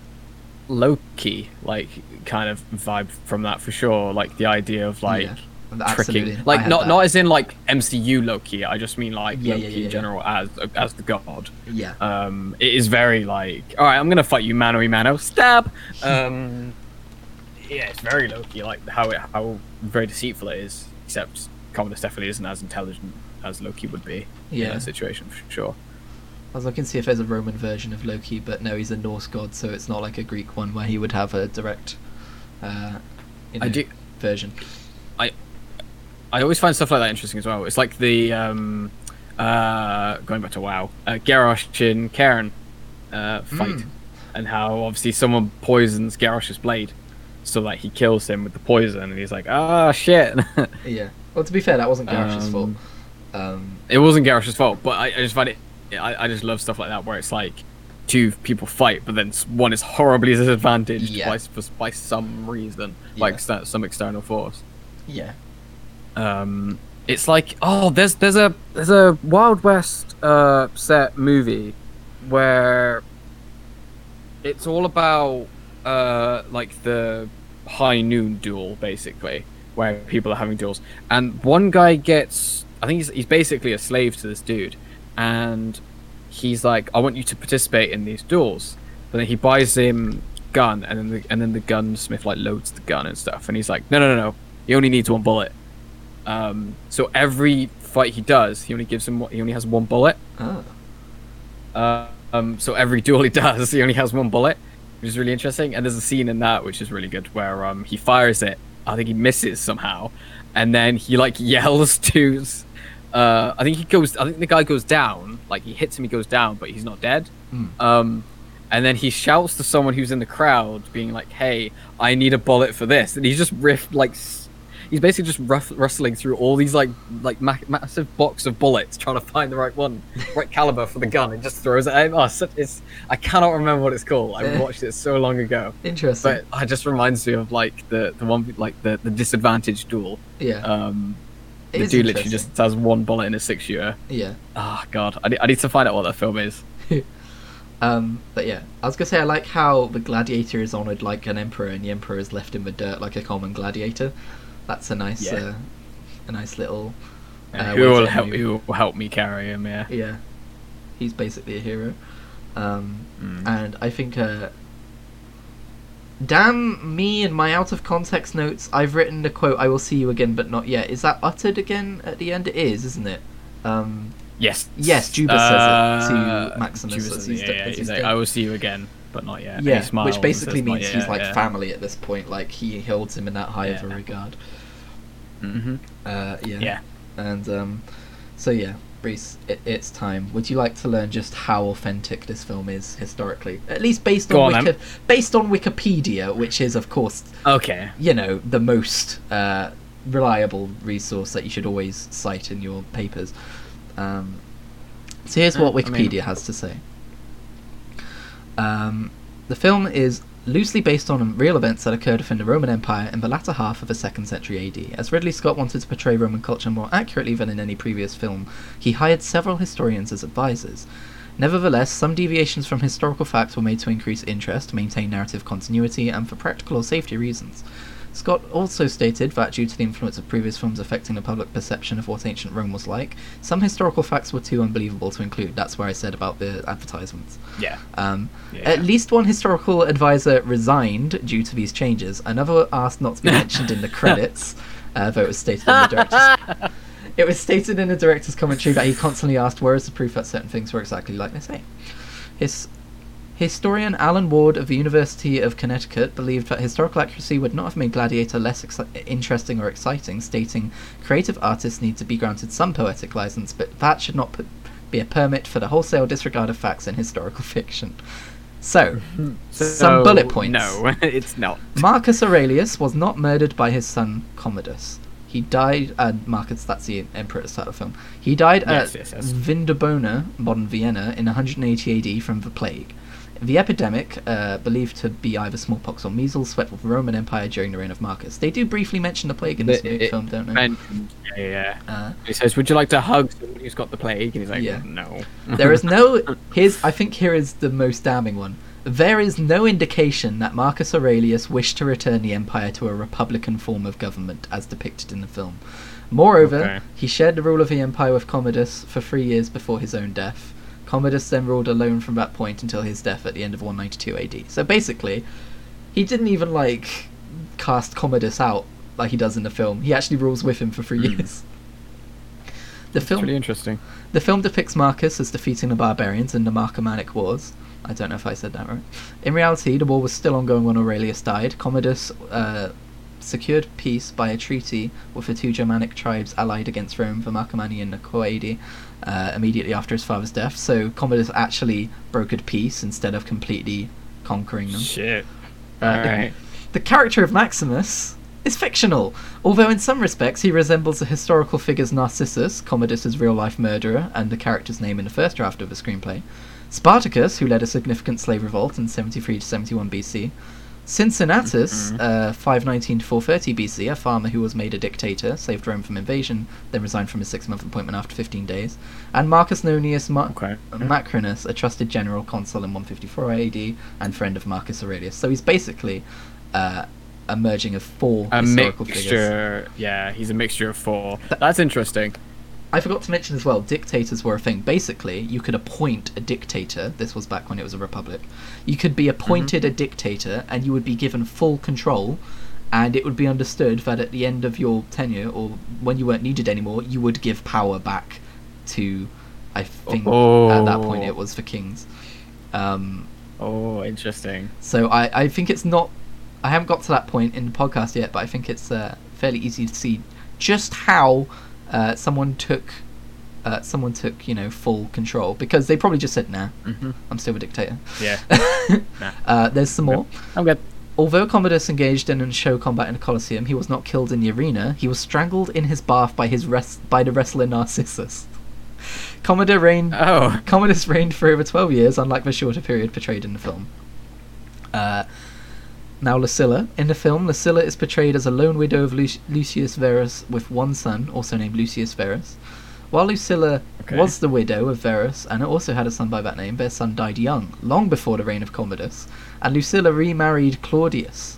Loki, like kind of vibe from that for sure. Like the idea of like yeah, absolutely. tricking, like not that. not as in like MCU Loki. I just mean like Yeah, Loki yeah, yeah, yeah. in general as as the god. yeah. Um, it is very like, all right, I'm gonna fight you mano a mano, stab. Um, yeah, it's very Loki, like how it how very deceitful it is. Except Commodus definitely isn't as intelligent as Loki would be in that situation for sure. I was looking to see if there's a Roman version of Loki, but no, he's a Norse god, so it's not like a Greek one where he would have a direct uh, you I do- version. I always find stuff like that interesting as well. It's like the um, uh, going back to WoW, uh, Garrosh and Cairne uh, fight, Mm. and how obviously someone poisons Garrosh's blade, so like he kills him with the poison, and he's like, ah, shit. Yeah. Well, to be fair, that wasn't Garrosh's fault. Um, Um, it wasn't Garrosh's fault, but I, I just find it. I, I just love stuff like that where it's like two people fight, but then one is horribly disadvantaged Yeah. by, s- by some reason, like Yeah. sta- some external force. yeah. um it's like oh there's there's a there's a wild west uh set movie where it's all about uh like the high noon duel basically where people are having duels and one guy gets i think he's, he's basically a slave to this dude and he's like i want you to participate in these duels but then he buys him gun and then the, and then the gunsmith like loads the gun and stuff and he's like no no no no he only needs one bullet um, so every fight he does, he only gives him. He only has one bullet. Oh. Uh, um, so every duel he does, he only has one bullet, which is really interesting. And there's a scene in that which is really good where um, he fires it. I think he misses somehow, and then he like yells to. Uh, I think he goes. I think the guy goes down. Like he hits him, he goes down, but he's not dead. Hmm. Um, and then he shouts to someone who's in the crowd, being like, "Hey, I need a bullet for this." And he just riff like. He's basically just ruff- rustling through all these like like ma- massive box of bullets, trying to find the right one, right caliber for the gun, and just throws it. at him. Oh, such, it's I cannot remember what it's called. I watched it so long ago, Interesting. but it just reminds me of like the the one like the the disadvantaged duel. yeah. Um, It the dude literally just has one bullet in a six shooter. Yeah. Ah, God, I need, I need to find out what that film is. Um, but yeah, I was gonna say I like how the gladiator is honored like an emperor, and the emperor is left in the dirt like a common gladiator. That's a nice, Yeah. uh, a nice little. Uh, who will help? Who will help me carry him? Yeah. Yeah, he's basically a hero. Um, Mm. and I think, uh, damn me and my out of context notes. I've written the quote, "I will see you again, but not yet." Is that uttered again at the end? It is, isn't it? Um, Yes. Yes, Juba says it to Uh, Maximus Juba as says he's it, do- yeah, he's like, I will see you again, but not yet. And yeah, he smiles which basically says, "Not means he's like yeah. family at this point. Like he holds him in that high of a Yeah. regard. Mhm. Uh, yeah. Yeah. And um, so yeah, Reese, it, it's time. Would you like to learn just how authentic this film is historically, at least based Go on, on, Wiki- based on Wikipedia, which is of course Okay. you know the most uh, reliable resource that you should always cite in your papers. Um, so here's what Uh, I mean- Wikipedia has to say. Um, the film is loosely based on real events that occurred within the Roman Empire in the latter half of the second century AD. As Ridley Scott wanted to portray Roman culture more accurately than in any previous film, he hired several historians as advisors. Nevertheless, some deviations from historical facts were made to increase interest, maintain narrative continuity, and for practical or safety reasons. Scott also stated that due to the influence of previous films affecting the public perception of what ancient Rome was like, some historical facts were too unbelievable to include. That's where I said about the advertisements. Yeah. Um, Yeah. At least one historical advisor resigned due to these changes. Another asked not to be mentioned in the credits, uh, though it was stated in the director's. It was stated in the director's commentary that he constantly asked, "Where is the proof that certain things were exactly like they say?" His historian Alan Ward of the University of Connecticut believed that historical accuracy would not have made Gladiator less exci- interesting or exciting, stating, "Creative artists need to be granted some poetic license, but that should not put, be a permit for the wholesale disregard of facts in historical fiction." So, some bullet points. No, it's not. Marcus Aurelius was not murdered by his son Commodus. He died. Uh, Marcus, that's the emperor at the start of the film. He died Yes, at yes, yes. Vindobona, modern Vienna, in 180 AD from the plague. The epidemic, uh, believed to be either smallpox or measles, swept the Roman Empire during the reign of Marcus. They do briefly mention the plague in this new it- film, don't they? Yeah, yeah. Uh, He says, "Would you like to hug someone who's got the plague?" And he's like, Yeah. "No." there is no. Here's. I think here is the most damning one. There is no indication that Marcus Aurelius wished to return the empire to a republican form of government, as depicted in the film. Moreover, Okay. he shared the rule of the empire with Commodus for three years before his own death. Commodus then ruled alone from that point until his death at the end of 192 AD. So basically, he didn't even like cast Commodus out like he does in the film. He actually rules with him for three Mm. years. The film really interesting. the film depicts Marcus as defeating the barbarians in the Marcomannic Wars. I don't know if I said that right. In reality, the war was still ongoing when Aurelius died. Commodus uh, secured peace by a treaty with the two Germanic tribes allied against Rome, the Marcomanni and the Quadi, uh, immediately after his father's death. So Commodus actually brokered peace instead of completely conquering them. Shit. Uh, All right. The character of Maximus is fictional, although in some respects he resembles the historical figures Narcissus, Commodus's real-life murderer and the character's name in the first draft of the screenplay, Spartacus, who led a significant slave revolt in 73 to 71 BC, Cincinnatus, Mhm. uh, 519 to 430 BC, a farmer who was made a dictator, saved Rome from invasion, then resigned from his six-month appointment after 15 days, and Marcus Nonius Ma- Okay. Macrinus, a trusted general consul in 154 AD and friend of Marcus Aurelius. So he's basically uh, a merging of four A historical figures. mixture. Yeah, he's a mixture of four. That's interesting. I forgot to mention as well, dictators were a thing. Basically, you could appoint a dictator. This was back when it was a republic. You could be appointed a dictator, and you would be given full control. And it would be understood that at the end of your tenure, or when you weren't needed anymore, you would give power back to. I think at that point Oh. it was for kings. Um, Oh, interesting. So I, I think it's not. I haven't got to that point in the podcast yet, but I think it's uh, fairly easy to see just how uh, someone took uh, someone took you know full control because they probably just said, "Nah, hmm I'm still a dictator." Yeah. Nah. uh, there's some more. I'm good. Although Commodus engaged in a show combat in the Colosseum, he was not killed in the arena. He was strangled in his bath by his res- by the wrestler Narcissus. Commodus reigned Oh. Commodus reigned for over 12 years, unlike the shorter period portrayed in the film. Uh, Now, Lucilla. In the film, Lucilla is portrayed as a lone widow of Lu- Lucius Verus with one son, also named Lucius Verus. While Lucilla Okay. was the widow of Verus and also had a son by that name, their son died young, long before the reign of Commodus, and Lucilla remarried Claudius.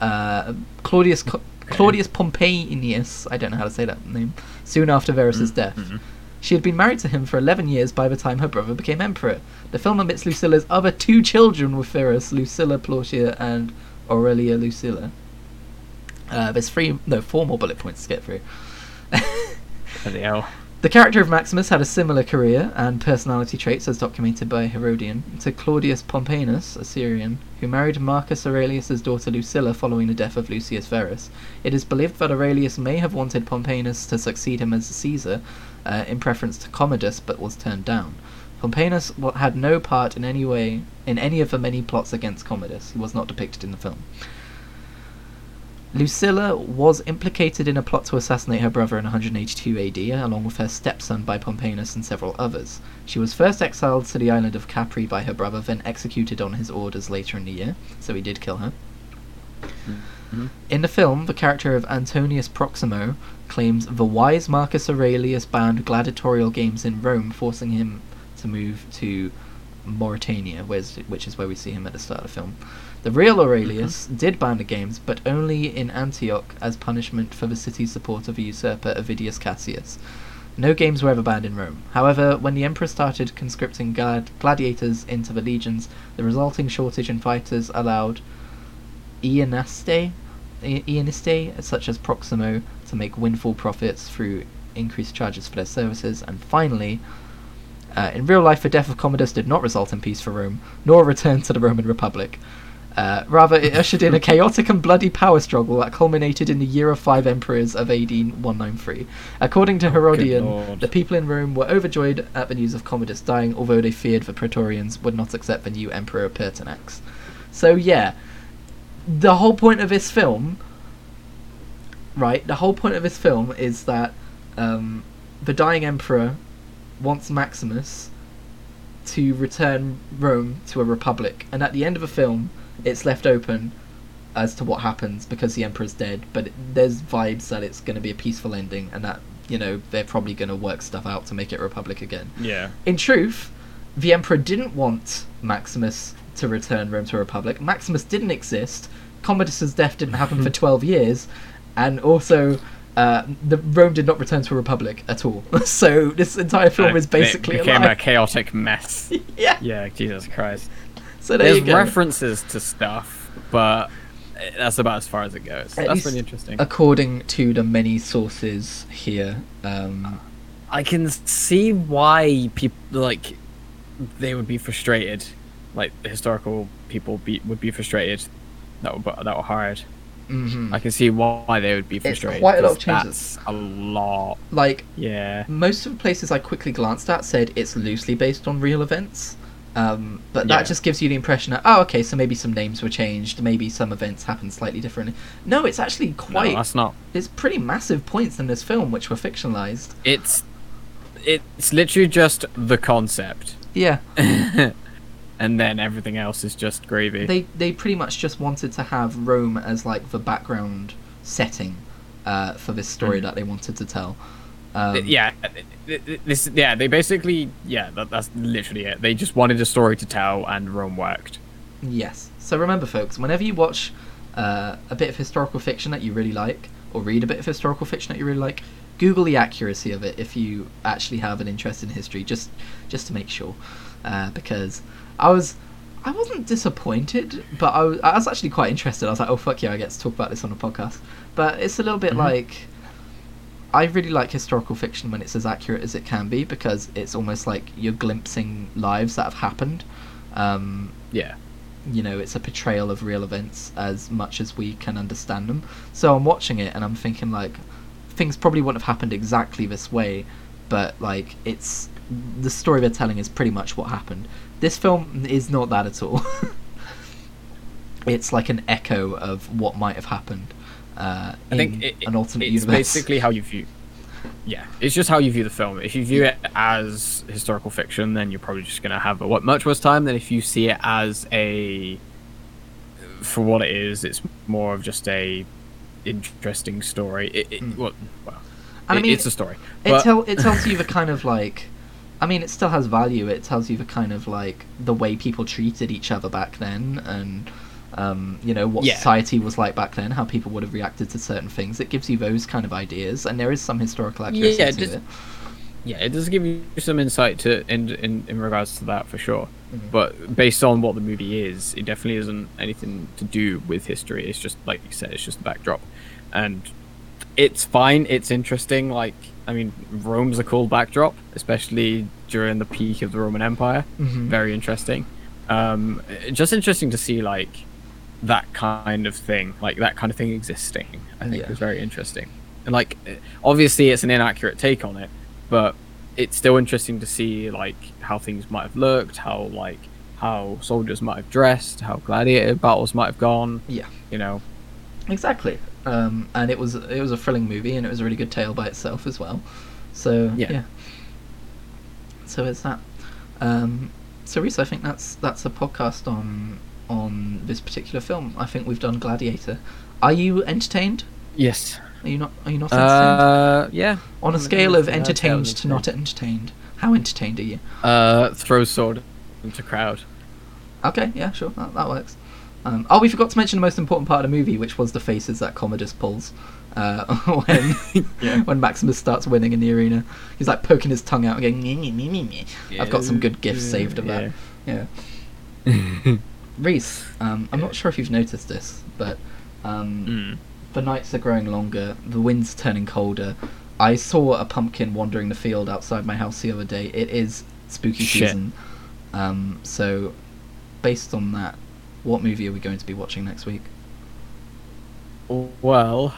Uh, Claudius Co- Claudius Pompeianus, I don't know how to say that name, soon after Verus's death. mhm. She had been married to him for 11 years by the time her brother became emperor. The film omits Lucilla's other two children with Verus, Lucilla Plautia and Aurelia Lucilla. Uh, there's three, no, four more bullet points to get through. Hell. The character of Maximus had a similar career and personality traits as documented by Herodian to Claudius Pompeianus, a Syrian, who married Marcus Aurelius's daughter Lucilla following the death of Lucius Verus. It is believed that Aurelius may have wanted Pompeianus to succeed him as Caesar uh, in preference to Commodus but was turned down. Pompeianus wa- had no part in any way in any of the many plots against Commodus. He was not depicted in the film. Lucilla was implicated in a plot to assassinate her brother in 182 AD, along with her stepson by Pompeianus and several others. She was first exiled to the island of Capri by her brother, then executed on his orders later in the year, so he did kill her. Mhm. In the film, the character of Antonius Proximo claims the wise Marcus Aurelius banned gladiatorial games in Rome, forcing him to move to Mauritania, which is where we see him at the start of the film. The real mm-hmm. Aurelius did ban the games, but only in Antioch as punishment for the city's support of the usurper Avidius Cassius. No games were ever banned in Rome. However, when the emperor started conscripting glad- gladiators into the legions, the resulting shortage in fighters allowed lanistae, I- such as Proximo, to make windfall profits through increased charges for their services, and finally, uh, in real life, the death of Commodus did not result in peace for Rome, nor a return to the Roman Republic. Uh, rather, it ushered in a chaotic and bloody power struggle that culminated in the year of five emperors of AD 193. According to Herodian, Lord. the people in Rome were overjoyed at the news of Commodus dying, although they feared the Praetorians would not accept the new emperor Pertinax. So yeah, the whole point of this film, right? The whole point of this film is that um, the dying emperor wants Maximus to return Rome to a republic, and at the end of the film, it's left open as to what happens because the emperor's dead. But it, there's vibes that it's going to be a peaceful ending, and that you know they're probably going to work stuff out to make it a republic again. Yeah. In truth, the Emperor didn't want Maximus to return Rome to a republic. Maximus didn't exist. Commodus's death didn't happen for 12 years, and also uh, the Rome did not return to a republic at all. so this entire film And is basically it a became lie. a chaotic mess. yeah. yeah, Jesus Christ. So there There's you go. references to stuff, but that's about as far as it goes. At that's pretty interesting. According to the many sources here, um, I can see why people like they would be frustrated, like the historical people be, would be frustrated that were that were hired. Mhm. I can see why they would be frustrated. quite a lot of changes. That's a lot. like Yeah. most of the places I quickly glanced at said it's loosely based on real events. Um, but that Yeah. just gives you the impression that oh okay so maybe some names were changed maybe some events happened slightly differently no it's actually No, quite that's not. it's pretty massive points in this film which were fictionalized It's it's literally just the concept, yeah and then everything else is just gravy. they they pretty much just wanted to have Rome as like the background setting uh, for this story Mm. that they wanted to tell um, yeah, th- this yeah they basically yeah that, that's literally it. They just wanted a story to tell, and Rome worked. Yes. So remember, folks, whenever you watch uh, a bit of historical fiction that you really like, or read a bit of historical fiction that you really like, Google the accuracy of it if you actually have an interest in history, just just to make sure. Uh, because I was. I wasn't disappointed, but I was, I was actually quite interested. I was like, "Oh fuck yeah, I get to talk about this on a podcast." But it's a little bit Mhm. like I really like historical fiction when it's as accurate as it can be because it's almost like you're glimpsing lives that have happened. Um, Yeah, you know, it's a portrayal of real events as much as we can understand them. So I'm watching it and I'm thinking like things probably wouldn't have happened exactly this way, but like it's the story they're telling is pretty much what happened. This film is not that at all. it's like an echo of what might have happened. Uh, I think in it, an alternate it's universe. basically how you view. Yeah, it's just how you view the film. If you view it as historical fiction, then you're probably just gonna have a what much worse time than if you see it as a for what it is, it's more of just a interesting story. It, it, Mm. well, well And I mean, it's a story. It But- tell it tells you the kind of like, I mean, it still has value. It tells you the kind of like the way people treated each other back then, and um, you know what Yeah. society was like back then, how people would have reacted to certain things. It gives you those kind of ideas, and there is some historical accuracy Yeah, to just- it. Yeah, it does give you some insight to in in, in regards to that for sure. Mhm. But based on what the movie is, it definitely isn't anything to do with history. It's just like you said, it's just a backdrop, and it's fine. It's interesting. Like I mean, Rome's a cool backdrop, especially during the peak of the Roman Empire. Mhm. Very interesting. Um, just interesting to see like that kind of thing, like that kind of thing existing. I think Yeah. was very interesting. And like, obviously, it's an inaccurate take on it, but it's still interesting to see like how things might have looked, how like how soldiers might have dressed, how gladiator battles might have gone. Yeah. You know, Exactly. Um, and it was it was a thrilling movie, and it was a really good tale by itself as well. So Yeah. yeah. So it's that. Um, so Reese, I think that's that's a podcast on on this particular film. I think we've done Gladiator. Are you entertained? yes. Are you not? Are you not entertained? Uh, yeah. on a scale of entertained. I'd say I entertained was to not entertained, how entertained are you? Uh, throw sword into crowd. Okay, yeah, sure, that, that works. Um, oh, we forgot to mention the most important part of the movie, which was the faces that Commodus pulls uh, when Yeah. when Maximus starts winning in the arena. He's like poking his tongue out and going. "Meh, meh, meh, meh, meh." I've got some good gifs saved of that. Yeah. Reese, um, I'm not sure if you've noticed this, but um, Mm. the nights are growing longer, the wind's turning colder. I saw a pumpkin wandering the field outside my house the other day. It is spooky Shit. season. Um, so, based on that, what movie are we going to be watching next week? Well,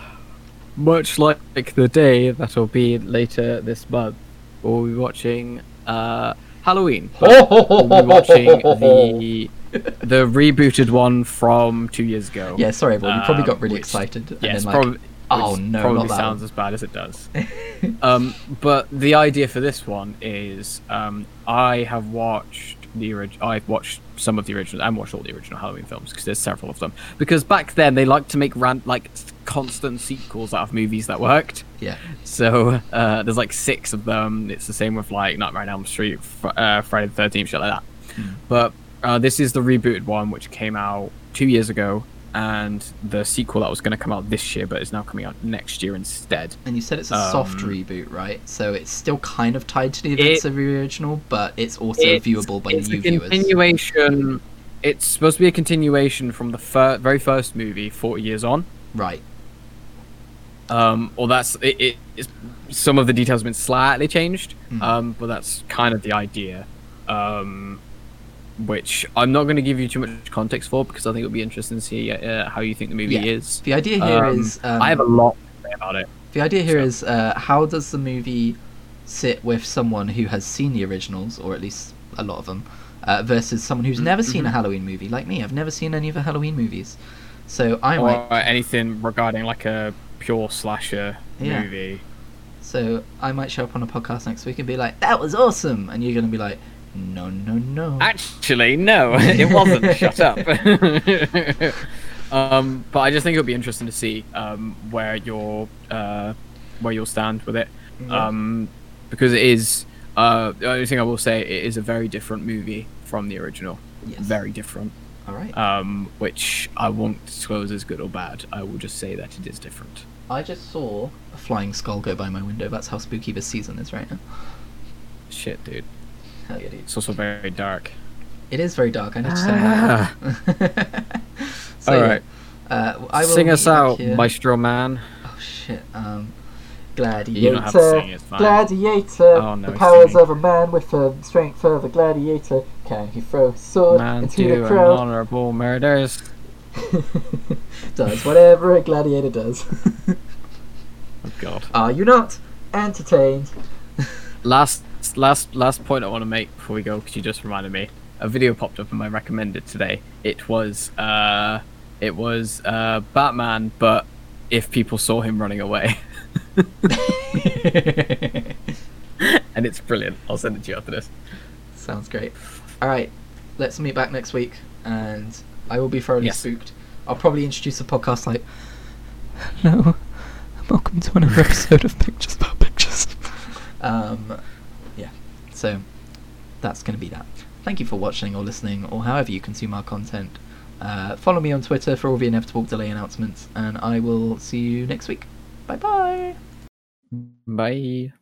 much like the day that'll be later this month, we'll be watching uh, Halloween. we'll be watching the the rebooted one from two years ago. Yeah, sorry everyone, you probably Um, got really which- excited. and Yes, then, like, probably. oh no, probably not that sounds one. as bad as it does. um, but the idea for this one is um, I have watched the original. I've watched some of the original. I haven't watched all the original Halloween films because there's several of them. Because back then they liked to make ran- like constant sequels out of movies that worked. Yeah. So uh, there's like six of them. It's the same with like Nightmare on Elm Street, fr- uh, Friday the Thirteenth, shit like that. Hmm. But uh, this is the rebooted one, which came out two years ago, and the sequel that was going to come out this year, but is now coming out next year instead. And you said it's a soft Um, reboot, right? So it's still kind of tied to the events It- of the original, but it's also It's- viewable by it's new a viewers. continuation. It's supposed to be a continuation from the fir- very first movie, Forty Years On. Right. Um, or that's it, it. It's, some of the details have been slightly changed, Mm. um, but that's kind of the idea. Um, which I'm not going to give you too much context for because I think it'll be interesting to see uh, how you think the movie Yeah. is. The idea here Um, is um, I have a lot to say about it. The idea here So- is uh, how does the movie sit with someone who has seen the originals, or at least a lot of them, uh, versus someone who's never seen a mhm. Halloween movie, like me. I've never seen any of the Halloween movies, so I or might, anything regarding like a pure slasher Yeah. movie. so I might show up on a podcast next week and be like, "That was awesome," and you're gonna be like, "No, no, no." Actually, no, it wasn't. Shut up. um, but I just think it'll be interesting to see um, where your uh, where you'll stand with it, Yeah. um, because it is. Uh, the only thing I will say, it is a very different movie from the original. Yes. Very different. All right. Um, which I won't disclose as good or bad. I will just say that it is different. I just saw a flying skull go by my window. That's how spooky this season is right now. Shit, dude. Hell yeah, dude. It's also very dark. It is very dark. I need to turn Ah. that. so, All yeah, right. Uh, I will Sing us meet you back out, here- Maestro Man. Oh shit. Um, gladiator. You don't have to sing, it's fine. Gladiator. Oh, no, the powers singing. of a man with the strength of a gladiator. Can he throw a sword Man into to the an crowd? honorable murders. does whatever a gladiator does. Oh god. Are you not entertained? Last, last, last point I want to make before we go, because you just reminded me. A video popped up in my recommended today. It was, uh, it was uh, Batman, but if people saw him running away, and it's brilliant. I'll send it to you after this. Sounds great. All right, let's meet back next week, and I will be thoroughly Yes. spooked. I'll probably introduce a podcast like, "Hello, welcome to another episode of Pictures About Pictures." Um, so that's going to be that. Thank you for watching or listening, or however you consume our content. Uh, follow me on Twitter for all the inevitable delay announcements, and I will see you next week. Bye bye. Bye.